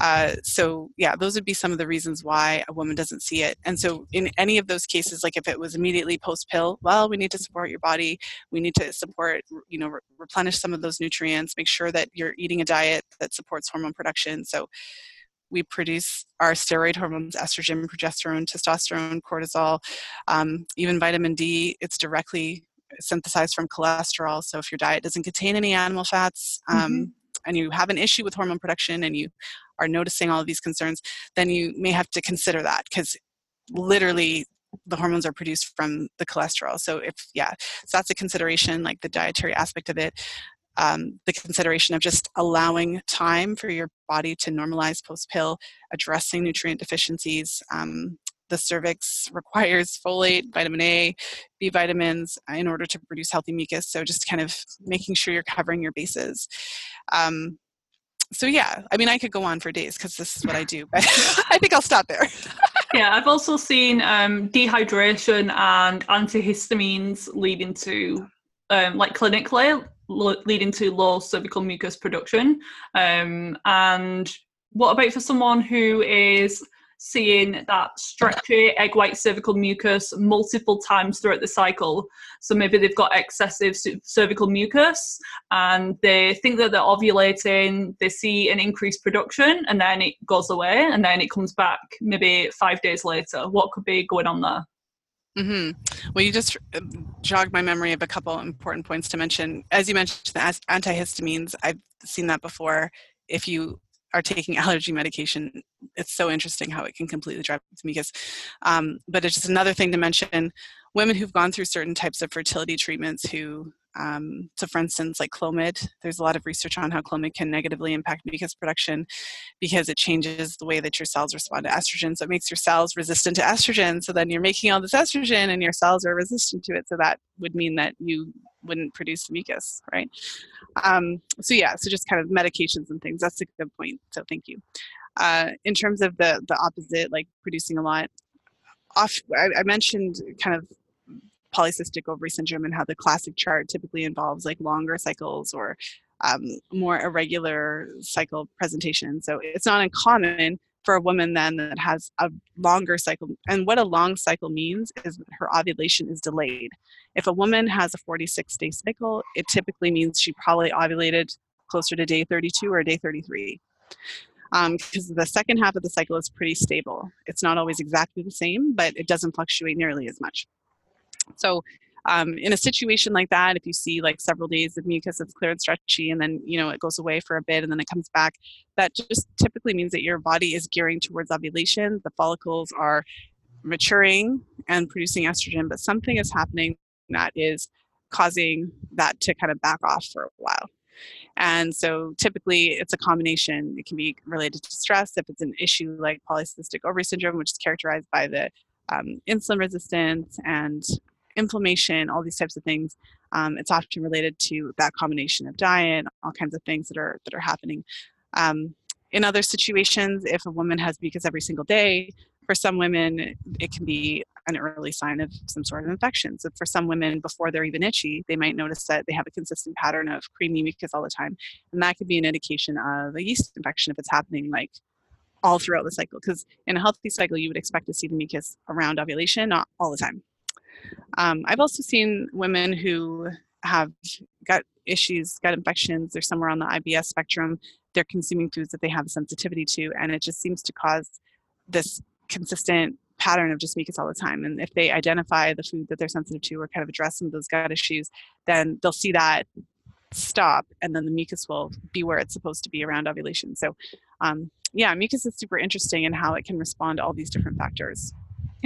Uh, so yeah those would be some of the reasons why a woman doesn't see it. And so in any of those cases like if it was immediately post pill well we need to support your body. We need to support you know re- replenish some of those nutrients. Make sure that you're eating a diet that supports hormone production. So we produce our steroid hormones estrogen progesterone testosterone cortisol um, even vitamin d. It's directly synthesized from cholesterol. So if your diet doesn't contain any animal fats um, mm-hmm. and you have an issue with hormone production and you are noticing all of these concerns, then you may have to consider that because literally the hormones are produced from the cholesterol. So if yeah, so that's a consideration, like the dietary aspect of it. Um, the consideration of just allowing time for your body to normalize post pill, addressing nutrient deficiencies, um, the cervix requires folate, vitamin A, B vitamins uh, in order to produce healthy mucus. So just kind of making sure you're covering your bases. Um, so yeah, I mean, I could go on for days because this is what I do, but I think I'll stop there. yeah, I've also seen um, dehydration and antihistamines leading to, um, like clinically, leading to low cervical mucus production. Um, and what about for someone who is seeing that stretchy egg white cervical mucus multiple times throughout the cycle. So maybe they've got excessive cervical mucus and they think that they're ovulating, they see an increased production and then it goes away and then it comes back maybe five days later. What could be going on there? Mm-hmm. Well, you just uh, jogged my memory of a couple important points to mention. As you mentioned, the antihistamines, I've seen that before. If you are taking allergy medication, it's so interesting how it can completely drive mucus. Um, but it's just another thing to mention. Women who've gone through certain types of fertility treatments who um, so for instance like clomid there's a lot of research on how clomid can negatively impact mucus production because it changes the way that your cells respond to estrogen so it makes your cells resistant to estrogen so then you're making all this estrogen and your cells are resistant to it so that would mean that you wouldn't produce mucus right um, so yeah so just kind of medications and things that's a good point so thank you uh, in terms of the the opposite like producing a lot off I, I mentioned kind of polycystic ovary syndrome and how the classic chart typically involves like longer cycles or um, more irregular cycle presentation. So it's not uncommon for a woman then that has a longer cycle. And what a long cycle means is her ovulation is delayed. If a woman has a 46 day cycle, it typically means she probably ovulated closer to day 32 or day 33 because um, the second half of the cycle is pretty stable. It's not always exactly the same, but it doesn't fluctuate nearly as much. So um, in a situation like that, if you see like several days of mucus that's clear and stretchy, and then you know it goes away for a bit and then it comes back, that just typically means that your body is gearing towards ovulation. The follicles are maturing and producing estrogen, but something is happening that is causing that to kind of back off for a while. And so typically it's a combination. It can be related to stress if it's an issue like polycystic ovary syndrome, which is characterized by the um, insulin resistance and inflammation, all these types of things. Um, it's often related to that combination of diet, all kinds of things that are that are happening. Um, in other situations, if a woman has mucus every single day, for some women it can be an early sign of some sort of infection. So for some women, before they're even itchy, they might notice that they have a consistent pattern of creamy mucus all the time, and that could be an indication of a yeast infection if it's happening like all throughout the cycle. Because in a healthy cycle, you would expect to see the mucus around ovulation, not all the time. Um, I've also seen women who have gut issues, gut infections, they're somewhere on the IBS spectrum, they're consuming foods that they have sensitivity to, and it just seems to cause this consistent pattern of just mucus all the time. And if they identify the food that they're sensitive to or kind of address some of those gut issues, then they'll see that stop and then the mucus will be where it's supposed to be around ovulation. So, um, yeah, mucus is super interesting in how it can respond to all these different factors.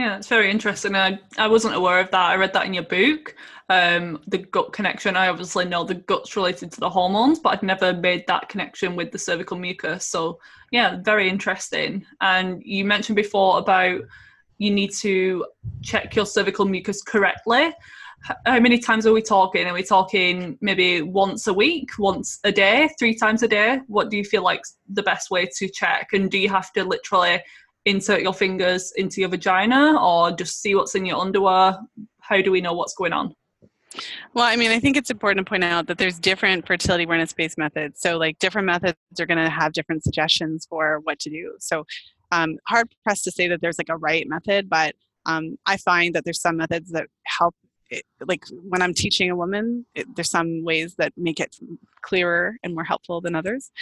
Yeah, it's very interesting. I, I wasn't aware of that. I read that in your book, um, the gut connection. I obviously know the gut's related to the hormones, but I'd never made that connection with the cervical mucus. So, yeah, very interesting. And you mentioned before about you need to check your cervical mucus correctly. How many times are we talking? Are we talking maybe once a week, once a day, three times a day? What do you feel like the best way to check? And do you have to literally insert your fingers into your vagina or just see what's in your underwear? How do we know what's going on? Well, I mean, I think it's important to point out that there's different fertility awareness based methods. So, like, different methods are going to have different suggestions for what to do. So, um, hard pressed to say that there's like a right method, but um, I find that there's some methods that help. It, like when I'm teaching a woman, it, there's some ways that make it clearer and more helpful than others.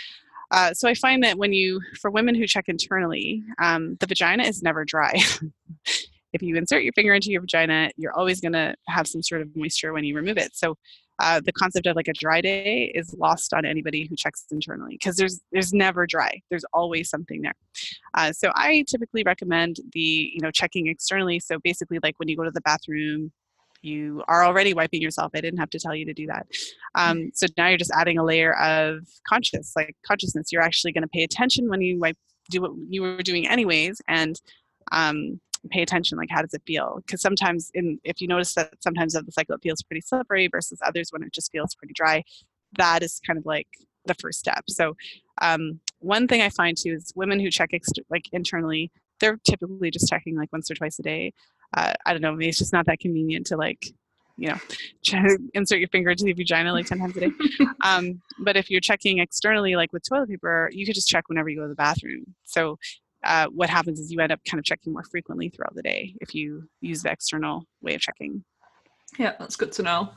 Uh, so I find that when you, for women who check internally, um, the vagina is never dry. if you insert your finger into your vagina, you're always going to have some sort of moisture when you remove it. So uh, the concept of like a dry day is lost on anybody who checks internally because there's there's never dry. There's always something there. Uh, so I typically recommend the you know checking externally. So basically, like when you go to the bathroom, you are already wiping yourself. I didn't have to tell you to do that. Um, so now you're just adding a layer of conscious, like consciousness. You're actually going to pay attention when you wipe, do what you were doing anyways, and um, pay attention. Like, how does it feel? Because sometimes, in if you notice that sometimes of the cycle it feels pretty slippery versus others when it just feels pretty dry, that is kind of like the first step. So um, one thing I find too is women who check ex- like internally, they're typically just checking like once or twice a day. Uh, I don't know, maybe it's just not that convenient to like, you know, try to insert your finger into the vagina like 10 times a day. um, but if you're checking externally, like with toilet paper, you could just check whenever you go to the bathroom. So uh, what happens is you end up kind of checking more frequently throughout the day if you use the external way of checking. Yeah, that's good to know.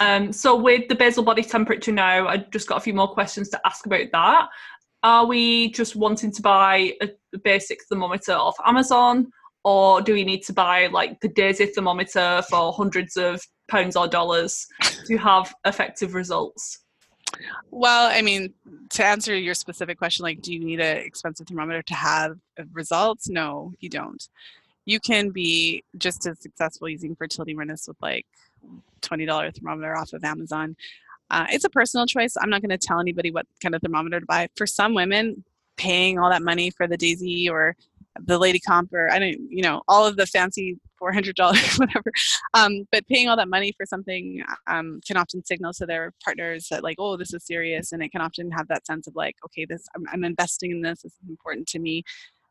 Um, so with the basal body temperature now, I just got a few more questions to ask about that. Are we just wanting to buy a basic thermometer off Amazon, or do we need to buy like the Daysy thermometer for hundreds of pounds or dollars to have effective results? Well, I mean, to answer your specific question, like, do you need an expensive thermometer to have results? No, you don't. You can be just as successful using fertility awareness with like $20 thermometer off of Amazon. Uh, it's a personal choice. I'm not going to tell anybody what kind of thermometer to buy. For some women, paying all that money for the Daysy or the Lady Comp or I don't, you know, all of the fancy $400, whatever. Um, but paying all that money for something um, can often signal to their partners that like, oh, this is serious. And it can often have that sense of like, okay, this, I'm, I'm investing in this. This is important to me.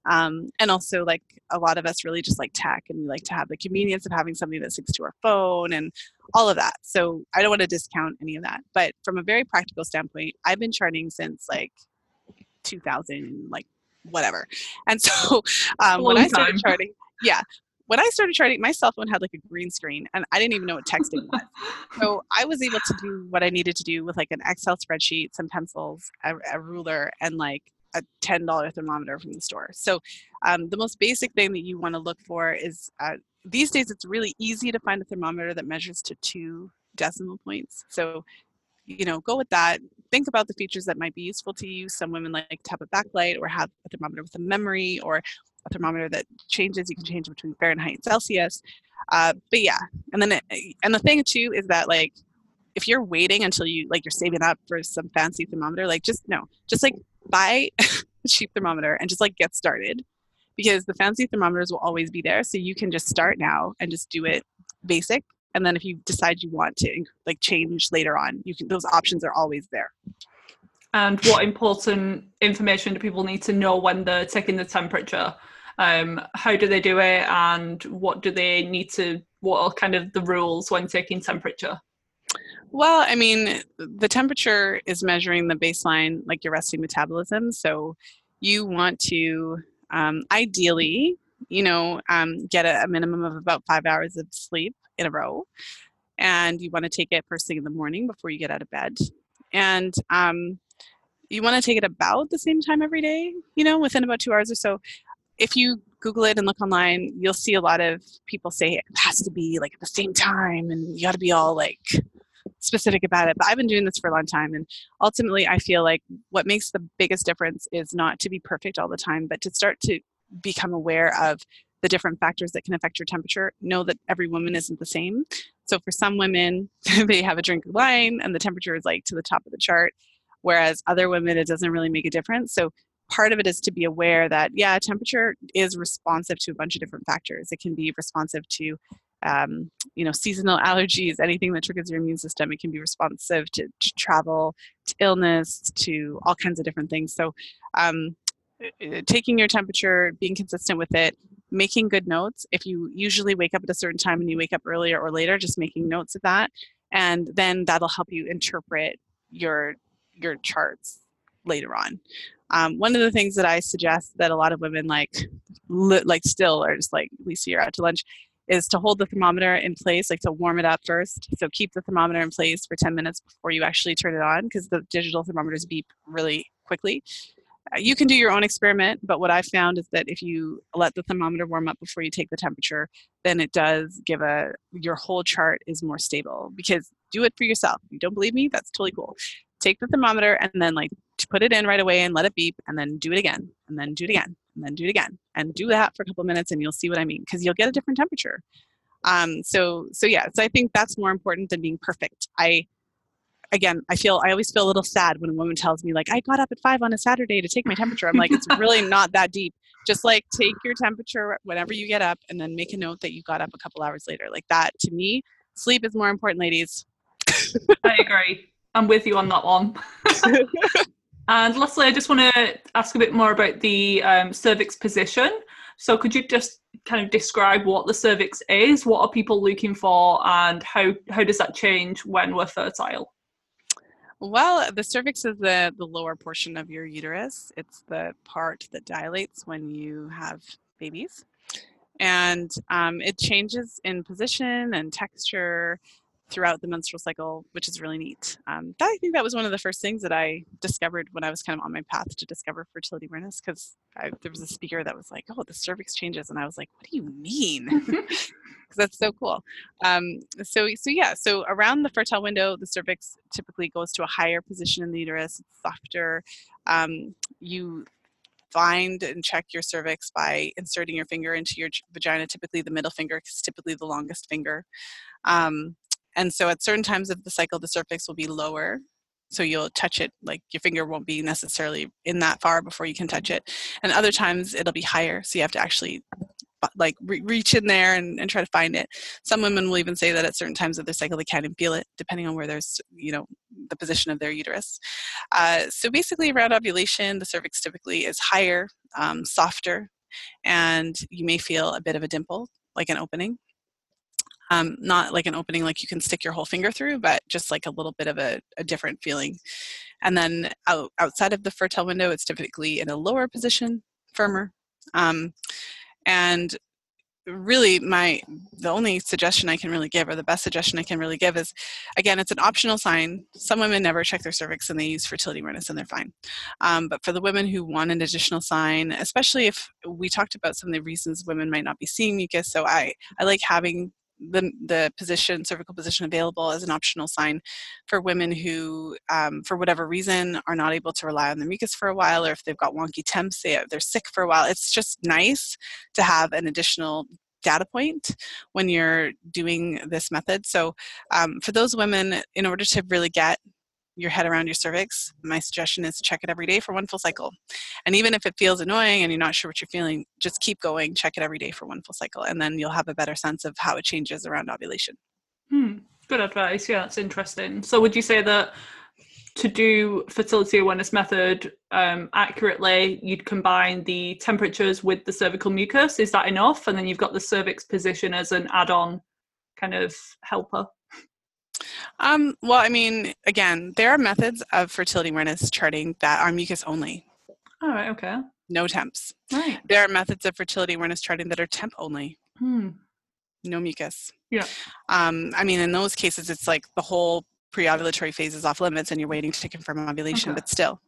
Um, and also like a lot of us really just like tech and we like to have the convenience of having something that syncs to our phone and all of that so i don't want to discount any of that but from a very practical standpoint i've been charting since like 2000 like whatever and so um, when i started charting yeah when I started charting, my cell phone had like a green screen and I didn't even know what texting was. so I was able to do what I needed to do with like an Excel spreadsheet, some pencils, a, a ruler, and like a $10 thermometer from the store. So um, the most basic thing that you want to look for is uh, these days it's really easy to find a thermometer that measures to two decimal points. So you know, go with that. Think about the features that might be useful to you. Some women like to have a backlight or have a thermometer with a memory or a thermometer that changes. You can change between Fahrenheit and Celsius. Uh, but yeah, and then it, and the thing too is that like if you're waiting until you like you're saving up for some fancy thermometer, like just no, just like buy a cheap thermometer and just like get started because the fancy thermometers will always be there so you can just start now and just do it basic and then if you decide you want to like change later on you can those options are always there. And what important information do people need to know when they're taking the temperature? Um, how do they do it and what do they need to what are kind of the rules when taking temperature? Well, I mean, the temperature is measuring the baseline, like your resting metabolism. So you want to um, ideally, you know, um, get a, a, minimum of about five hours of sleep in a row. And you want to take it first thing in the morning before you get out of bed. And um, you want to take it about the same time every day, you know, within about two hours or so. If you Google it and look online, you'll see a lot of people say it has to be like at the same time and you got to be all like specific about it, but I've been doing this for a long time. And ultimately, I feel like what makes the biggest difference is not to be perfect all the time, but to start to become aware of the different factors that can affect your temperature. Know that every woman isn't the same. So for some women, they have a drink of wine and the temperature is like to the top of the chart, whereas other women, it doesn't really make a difference. So part of it is to be aware that yeah temperature is responsive to a bunch of different factors it can be responsive to um, you know, seasonal allergies, anything that triggers your immune system. It can be responsive to, to travel, to illness, to all kinds of different things. So, um, taking your temperature, being consistent with it, making good notes. If you usually wake up at a certain time and you wake up earlier or later, just making notes of that, and then that'll help you interpret your your charts later on. Um, one of the things that I suggest that a lot of women like, li- like still are just like, Lisa, you're out to lunch, is to hold the thermometer in place, like to warm it up first. So keep the thermometer in place for 10 minutes before you actually turn it on because the digital thermometers beep really quickly. You can do your own experiment, but what I found is that if you let the thermometer warm up before you take the temperature, then it does give a your whole chart is more stable because do it for yourself. If you don't believe me, that's totally cool. Take the thermometer and then like put it in right away and let it beep and then do it again and then do it again and then do it again and do that for a couple minutes and you'll see what I mean because you'll get a different temperature. Um, so so yeah, so I think that's more important than being perfect. I again, I feel I always feel a little sad when a woman tells me like I got up at five on a Saturday to take my temperature. I'm like, it's really not that deep. Just like take your temperature whenever you get up and then make a note that you got up a couple hours later. Like that to me, sleep is more important, ladies. I agree. I'm with you on that one. And lastly, I just want to ask a bit more about the um, cervix position. So, could you just kind of describe what the cervix is? What are people looking for, and how how does that change when we're fertile? Well, the cervix is the, the lower portion of your uterus. It's the part that dilates when you have babies. And um, it changes in position and texture throughout the menstrual cycle, which is really neat. Um, that, I think that was one of the first things that I discovered when I was kind of on my path to discover fertility awareness because there was a speaker that was like, "Oh, the cervix changes," and I was like, "What do you mean?" Because that's so cool. Um, so, so yeah, so around the fertile window, the cervix typically goes to a higher position in the uterus. It's softer. Um, you find and check your cervix by inserting your finger into your vagina. Typically, the middle finger is typically the longest finger. Um, and so at certain times of the cycle, the cervix will be lower. So you'll touch it, like your finger won't be necessarily in that far before you can touch it. And other times it'll be higher. So you have to actually like re- reach in there and, and try to find it. Some women will even say that at certain times of their cycle they can't even feel it, depending on where there's, you know, the position of their uterus. Uh, so basically, around ovulation, the cervix typically is higher, um, softer, and you may feel a bit of a dimple, like an opening um, not like an opening like you can stick your whole finger through, but just like a little bit of a, a different feeling. And then out, outside of the fertile window, it's typically in a lower position, firmer. Um, and really my the only suggestion i can really give or the best suggestion i can really give is again it's an optional sign some women never check their cervix and they use fertility awareness and they're fine um, but for the women who want an additional sign especially if we talked about some of the reasons women might not be seeing mucus so i i like having the, the position, cervical position available as an optional sign for women who, um, for whatever reason, are not able to rely on the mucus for a while, or if they've got wonky temps, they, they're sick for a while. It's just nice to have an additional data point when you're doing this method. So, um, for those women, in order to really get your head around your cervix, my suggestion is to check it every day for one full cycle. And even if it feels annoying and you're not sure what you're feeling, just keep going, check it every day for one full cycle, and then you'll have a better sense of how it changes around ovulation. Hmm. Good advice. Yeah, that's interesting. So, would you say that to do fertility awareness method um, accurately, you'd combine the temperatures with the cervical mucus? Is that enough? And then you've got the cervix position as an add on kind of helper? Um, well, I mean, again, there are methods of fertility awareness charting that are mucus only. All right, okay. No temps. Right. There are methods of fertility awareness charting that are temp only. Hmm. No mucus. Yeah. Um, I mean, in those cases, it's like the whole pre-ovulatory phase is off limits, and you're waiting to confirm ovulation, okay. but still.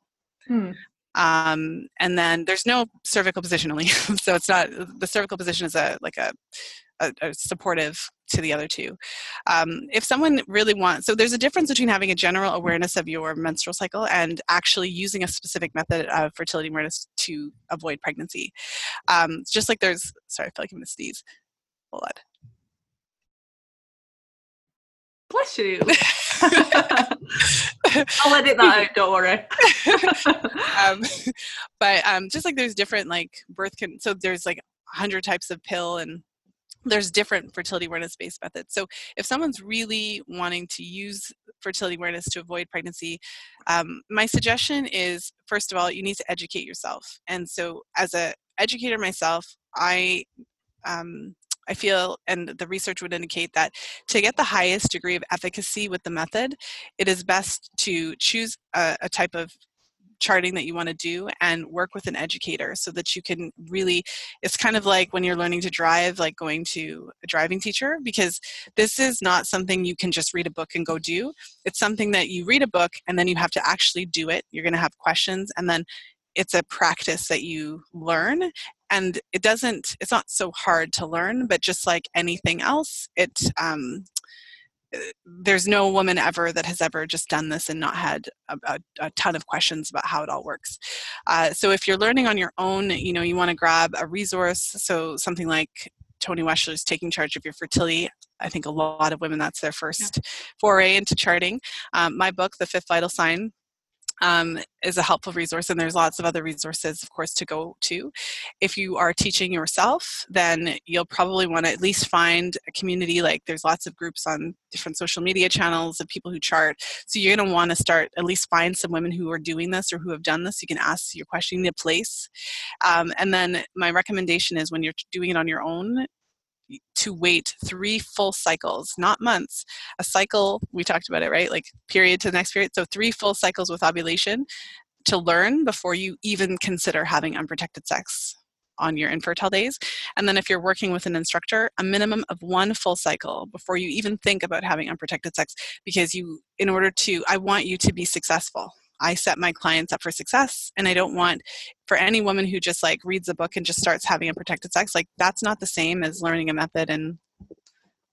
Hmm. Um, and then there's no cervical position only, so it's not the cervical position is a like a a, a supportive to the other two. Um, if someone really wants, so there's a difference between having a general awareness of your menstrual cycle and actually using a specific method of fertility awareness to avoid pregnancy. Um, just like there's, sorry, I feel like I'm to sneeze. Hold on. Bless you. I'll edit that out. Don't worry. um, but um, just like there's different like birth can so there's like hundred types of pill and there's different fertility awareness based methods. So if someone's really wanting to use fertility awareness to avoid pregnancy, um, my suggestion is first of all, you need to educate yourself. And so as a educator myself, I um, I feel, and the research would indicate that to get the highest degree of efficacy with the method, it is best to choose a, a type of charting that you want to do and work with an educator so that you can really it's kind of like when you're learning to drive like going to a driving teacher because this is not something you can just read a book and go do. It's something that you read a book and then you have to actually do it. You're going to have questions and then it's a practice that you learn and it doesn't it's not so hard to learn but just like anything else it um, there's no woman ever that has ever just done this and not had a, a, a ton of questions about how it all works. Uh, so if you're learning on your own, you know, you want to grab a resource. So something like Toni Weschler's Taking Charge of Your Fertility. I think a lot of women, that's their first foray into charting. Um, my book, The Fifth Vital Sign, um, is a helpful resource, and there's lots of other resources, of course, to go to. If you are teaching yourself, then you'll probably want to at least find a community. Like there's lots of groups on different social media channels of people who chart. So you're going to want to start at least find some women who are doing this or who have done this. You can ask your question in the place, um, and then my recommendation is when you're doing it on your own, to wait three full cycles, not months. A cycle, we talked about it, right? Like period to the next period. So three full cycles with ovulation to learn before you even consider having unprotected sex on your infertile days. And then if you're working with an instructor, a minimum of one full cycle before you even think about having unprotected sex because you in order to I want you to be successful. I set my clients up for success and I don't want for any woman who just like reads a book and just starts having unprotected sex like that's not the same as learning a method and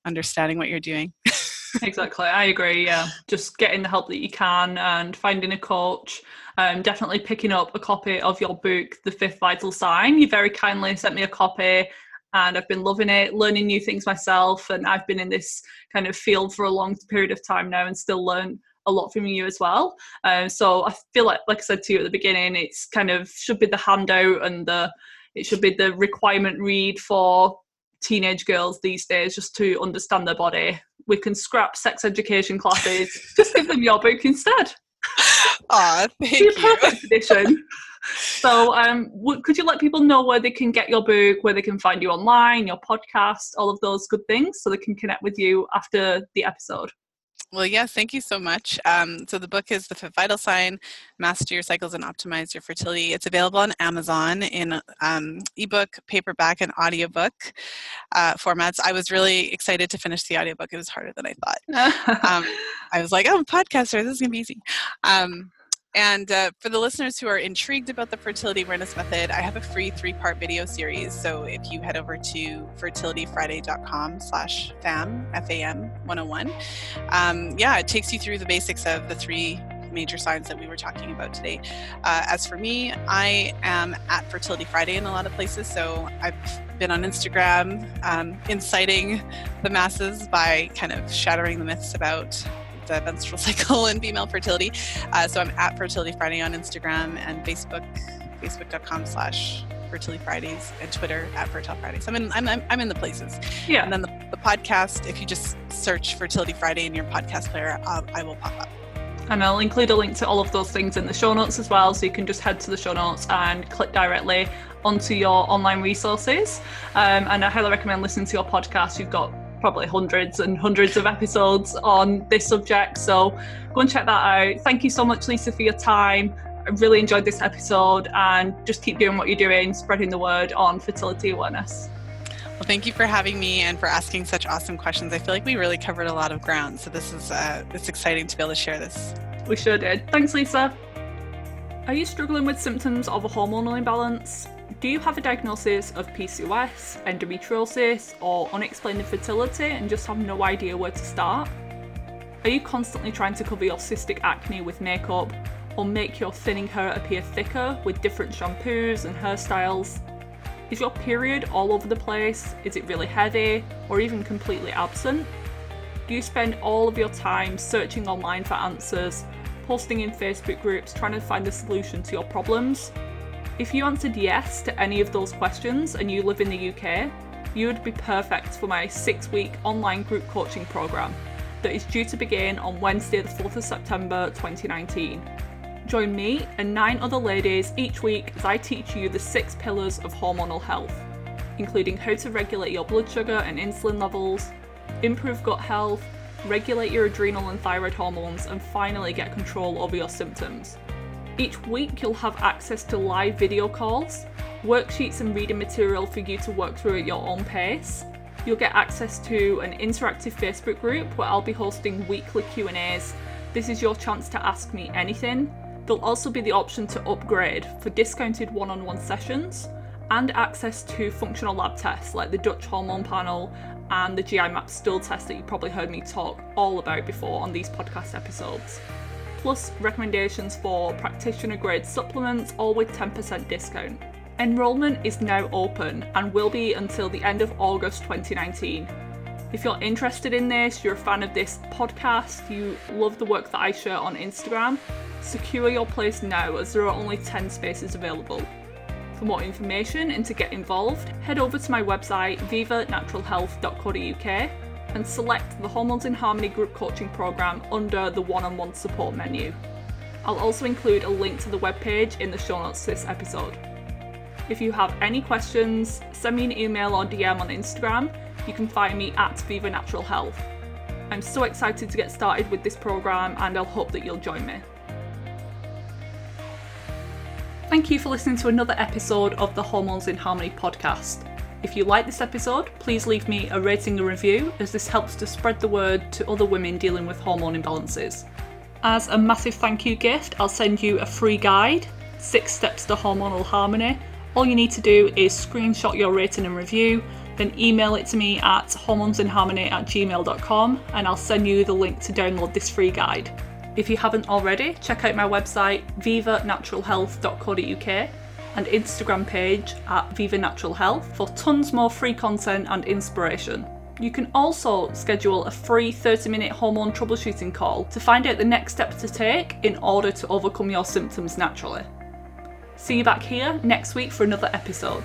understanding what you're doing. exactly. I agree. Yeah. Just getting the help that you can and finding a coach. Um, definitely picking up a copy of your book, The Fifth Vital Sign. You very kindly sent me a copy and I've been loving it, learning new things myself. And I've been in this kind of field for a long period of time now and still learn a lot from you as well. Um, so I feel like, like I said to you at the beginning, it's kind of should be the handout and the it should be the requirement read for teenage girls these days just to understand their body. We can scrap sex education classes, just give them your book instead. Aw, thank you. perfect edition. So, um, w- could you let people know where they can get your book, where they can find you online, your podcast, all of those good things, so they can connect with you after the episode? Well, yes, thank you so much. Um, so the book is The Fifth Vital Sign, Master Your Cycles and Optimize Your Fertility. It's available on Amazon in um, ebook, paperback, and audiobook uh, formats. I was really excited to finish the audiobook. It was harder than I thought. um, I was like, oh, I'm a podcaster. This is going to be easy. Um, and uh, for the listeners who are intrigued about the fertility awareness method, I have a free three-part video series. So if you head over to fertilityfriday.com slash FAM, F-A-M 101, um, yeah, it takes you through the basics of the three major signs that we were talking about today. Uh, as for me, I am at Fertility Friday in a lot of places. So I've been on Instagram um, inciting the masses by kind of shattering the myths about the menstrual cycle and female fertility. Uh, so I'm at Fertility Friday on Instagram and Facebook, facebook.com slash Fertility Fridays and Twitter at Fertile Fridays. I'm in, I'm, I'm in the places. Yeah. And then the, the podcast, if you just search Fertility Friday in your podcast player, uh, I will pop up. And I'll include a link to all of those things in the show notes as well, so you can just head to the show notes and click directly onto your online resources. Um, and I highly recommend listening to your podcast. You've got probably hundreds and hundreds of episodes on this subject. So go and check that out. Thank you so much, Lisa, for your time. I really enjoyed this episode and just keep doing what you're doing, spreading the word on fertility awareness. Well, thank you for having me and for asking such awesome questions. I feel like we really covered a lot of ground, so this is uh, it's exciting to be able to share this. We sure did. Thanks, Lisa. Are you struggling with symptoms of a hormonal imbalance? Do you have a diagnosis of PCOS, endometriosis, or unexplained infertility and just have no idea where to start? Are you constantly trying to cover your cystic acne with makeup or make your thinning hair appear thicker with different shampoos and hairstyles? Is your period all over the place? Is it really heavy or even completely absent? Do you spend all of your time searching online for answers posting in Facebook groups trying to find a solution to your problems? If you answered yes to any of those questions and you live in the UK, you would be perfect for my six week online group coaching program that is due to begin on Wednesday, the 4th of September 2019. Join me and nine other ladies each week as I teach you the six pillars of hormonal health, including how to regulate your blood sugar and insulin levels, improve gut health, regulate your adrenal and thyroid hormones, and finally get control over your symptoms. Each week, you'll have access to live video calls, worksheets, and reading material for you to work through at your own pace. You'll get access to an interactive Facebook group where I'll be hosting weekly Q&As. This is your chance to ask me anything. There'll also be the option to upgrade for discounted one-on-one sessions and access to functional lab tests like the Dutch hormone panel and the GI map stool test that you probably heard me talk all about before on these podcast episodes. Plus, recommendations for practitioner grade supplements, all with 10% discount. Enrolment is now open and will be until the end of August 2019. If you're interested in this, you're a fan of this podcast, you love the work that I share on Instagram, Secure your place now as there are only 10 spaces available. For more information and to get involved, head over to my website vivanaturalhealth.co.uk and select the Hormones in Harmony group coaching program under the one on one support menu. I'll also include a link to the webpage in the show notes to this episode. If you have any questions, send me an email or DM on Instagram. You can find me at Viva Natural Health. I'm so excited to get started with this program and I'll hope that you'll join me. Thank you for listening to another episode of the Hormones in Harmony podcast. If you like this episode, please leave me a rating and review as this helps to spread the word to other women dealing with hormone imbalances. As a massive thank you gift, I'll send you a free guide, Six Steps to Hormonal Harmony. All you need to do is screenshot your rating and review, then email it to me at hormonesinharmony at gmail.com and I'll send you the link to download this free guide. If you haven't already, check out my website vivanaturalhealth.co.uk and Instagram page at Viva Natural Health for tons more free content and inspiration. You can also schedule a free 30 minute hormone troubleshooting call to find out the next steps to take in order to overcome your symptoms naturally. See you back here next week for another episode.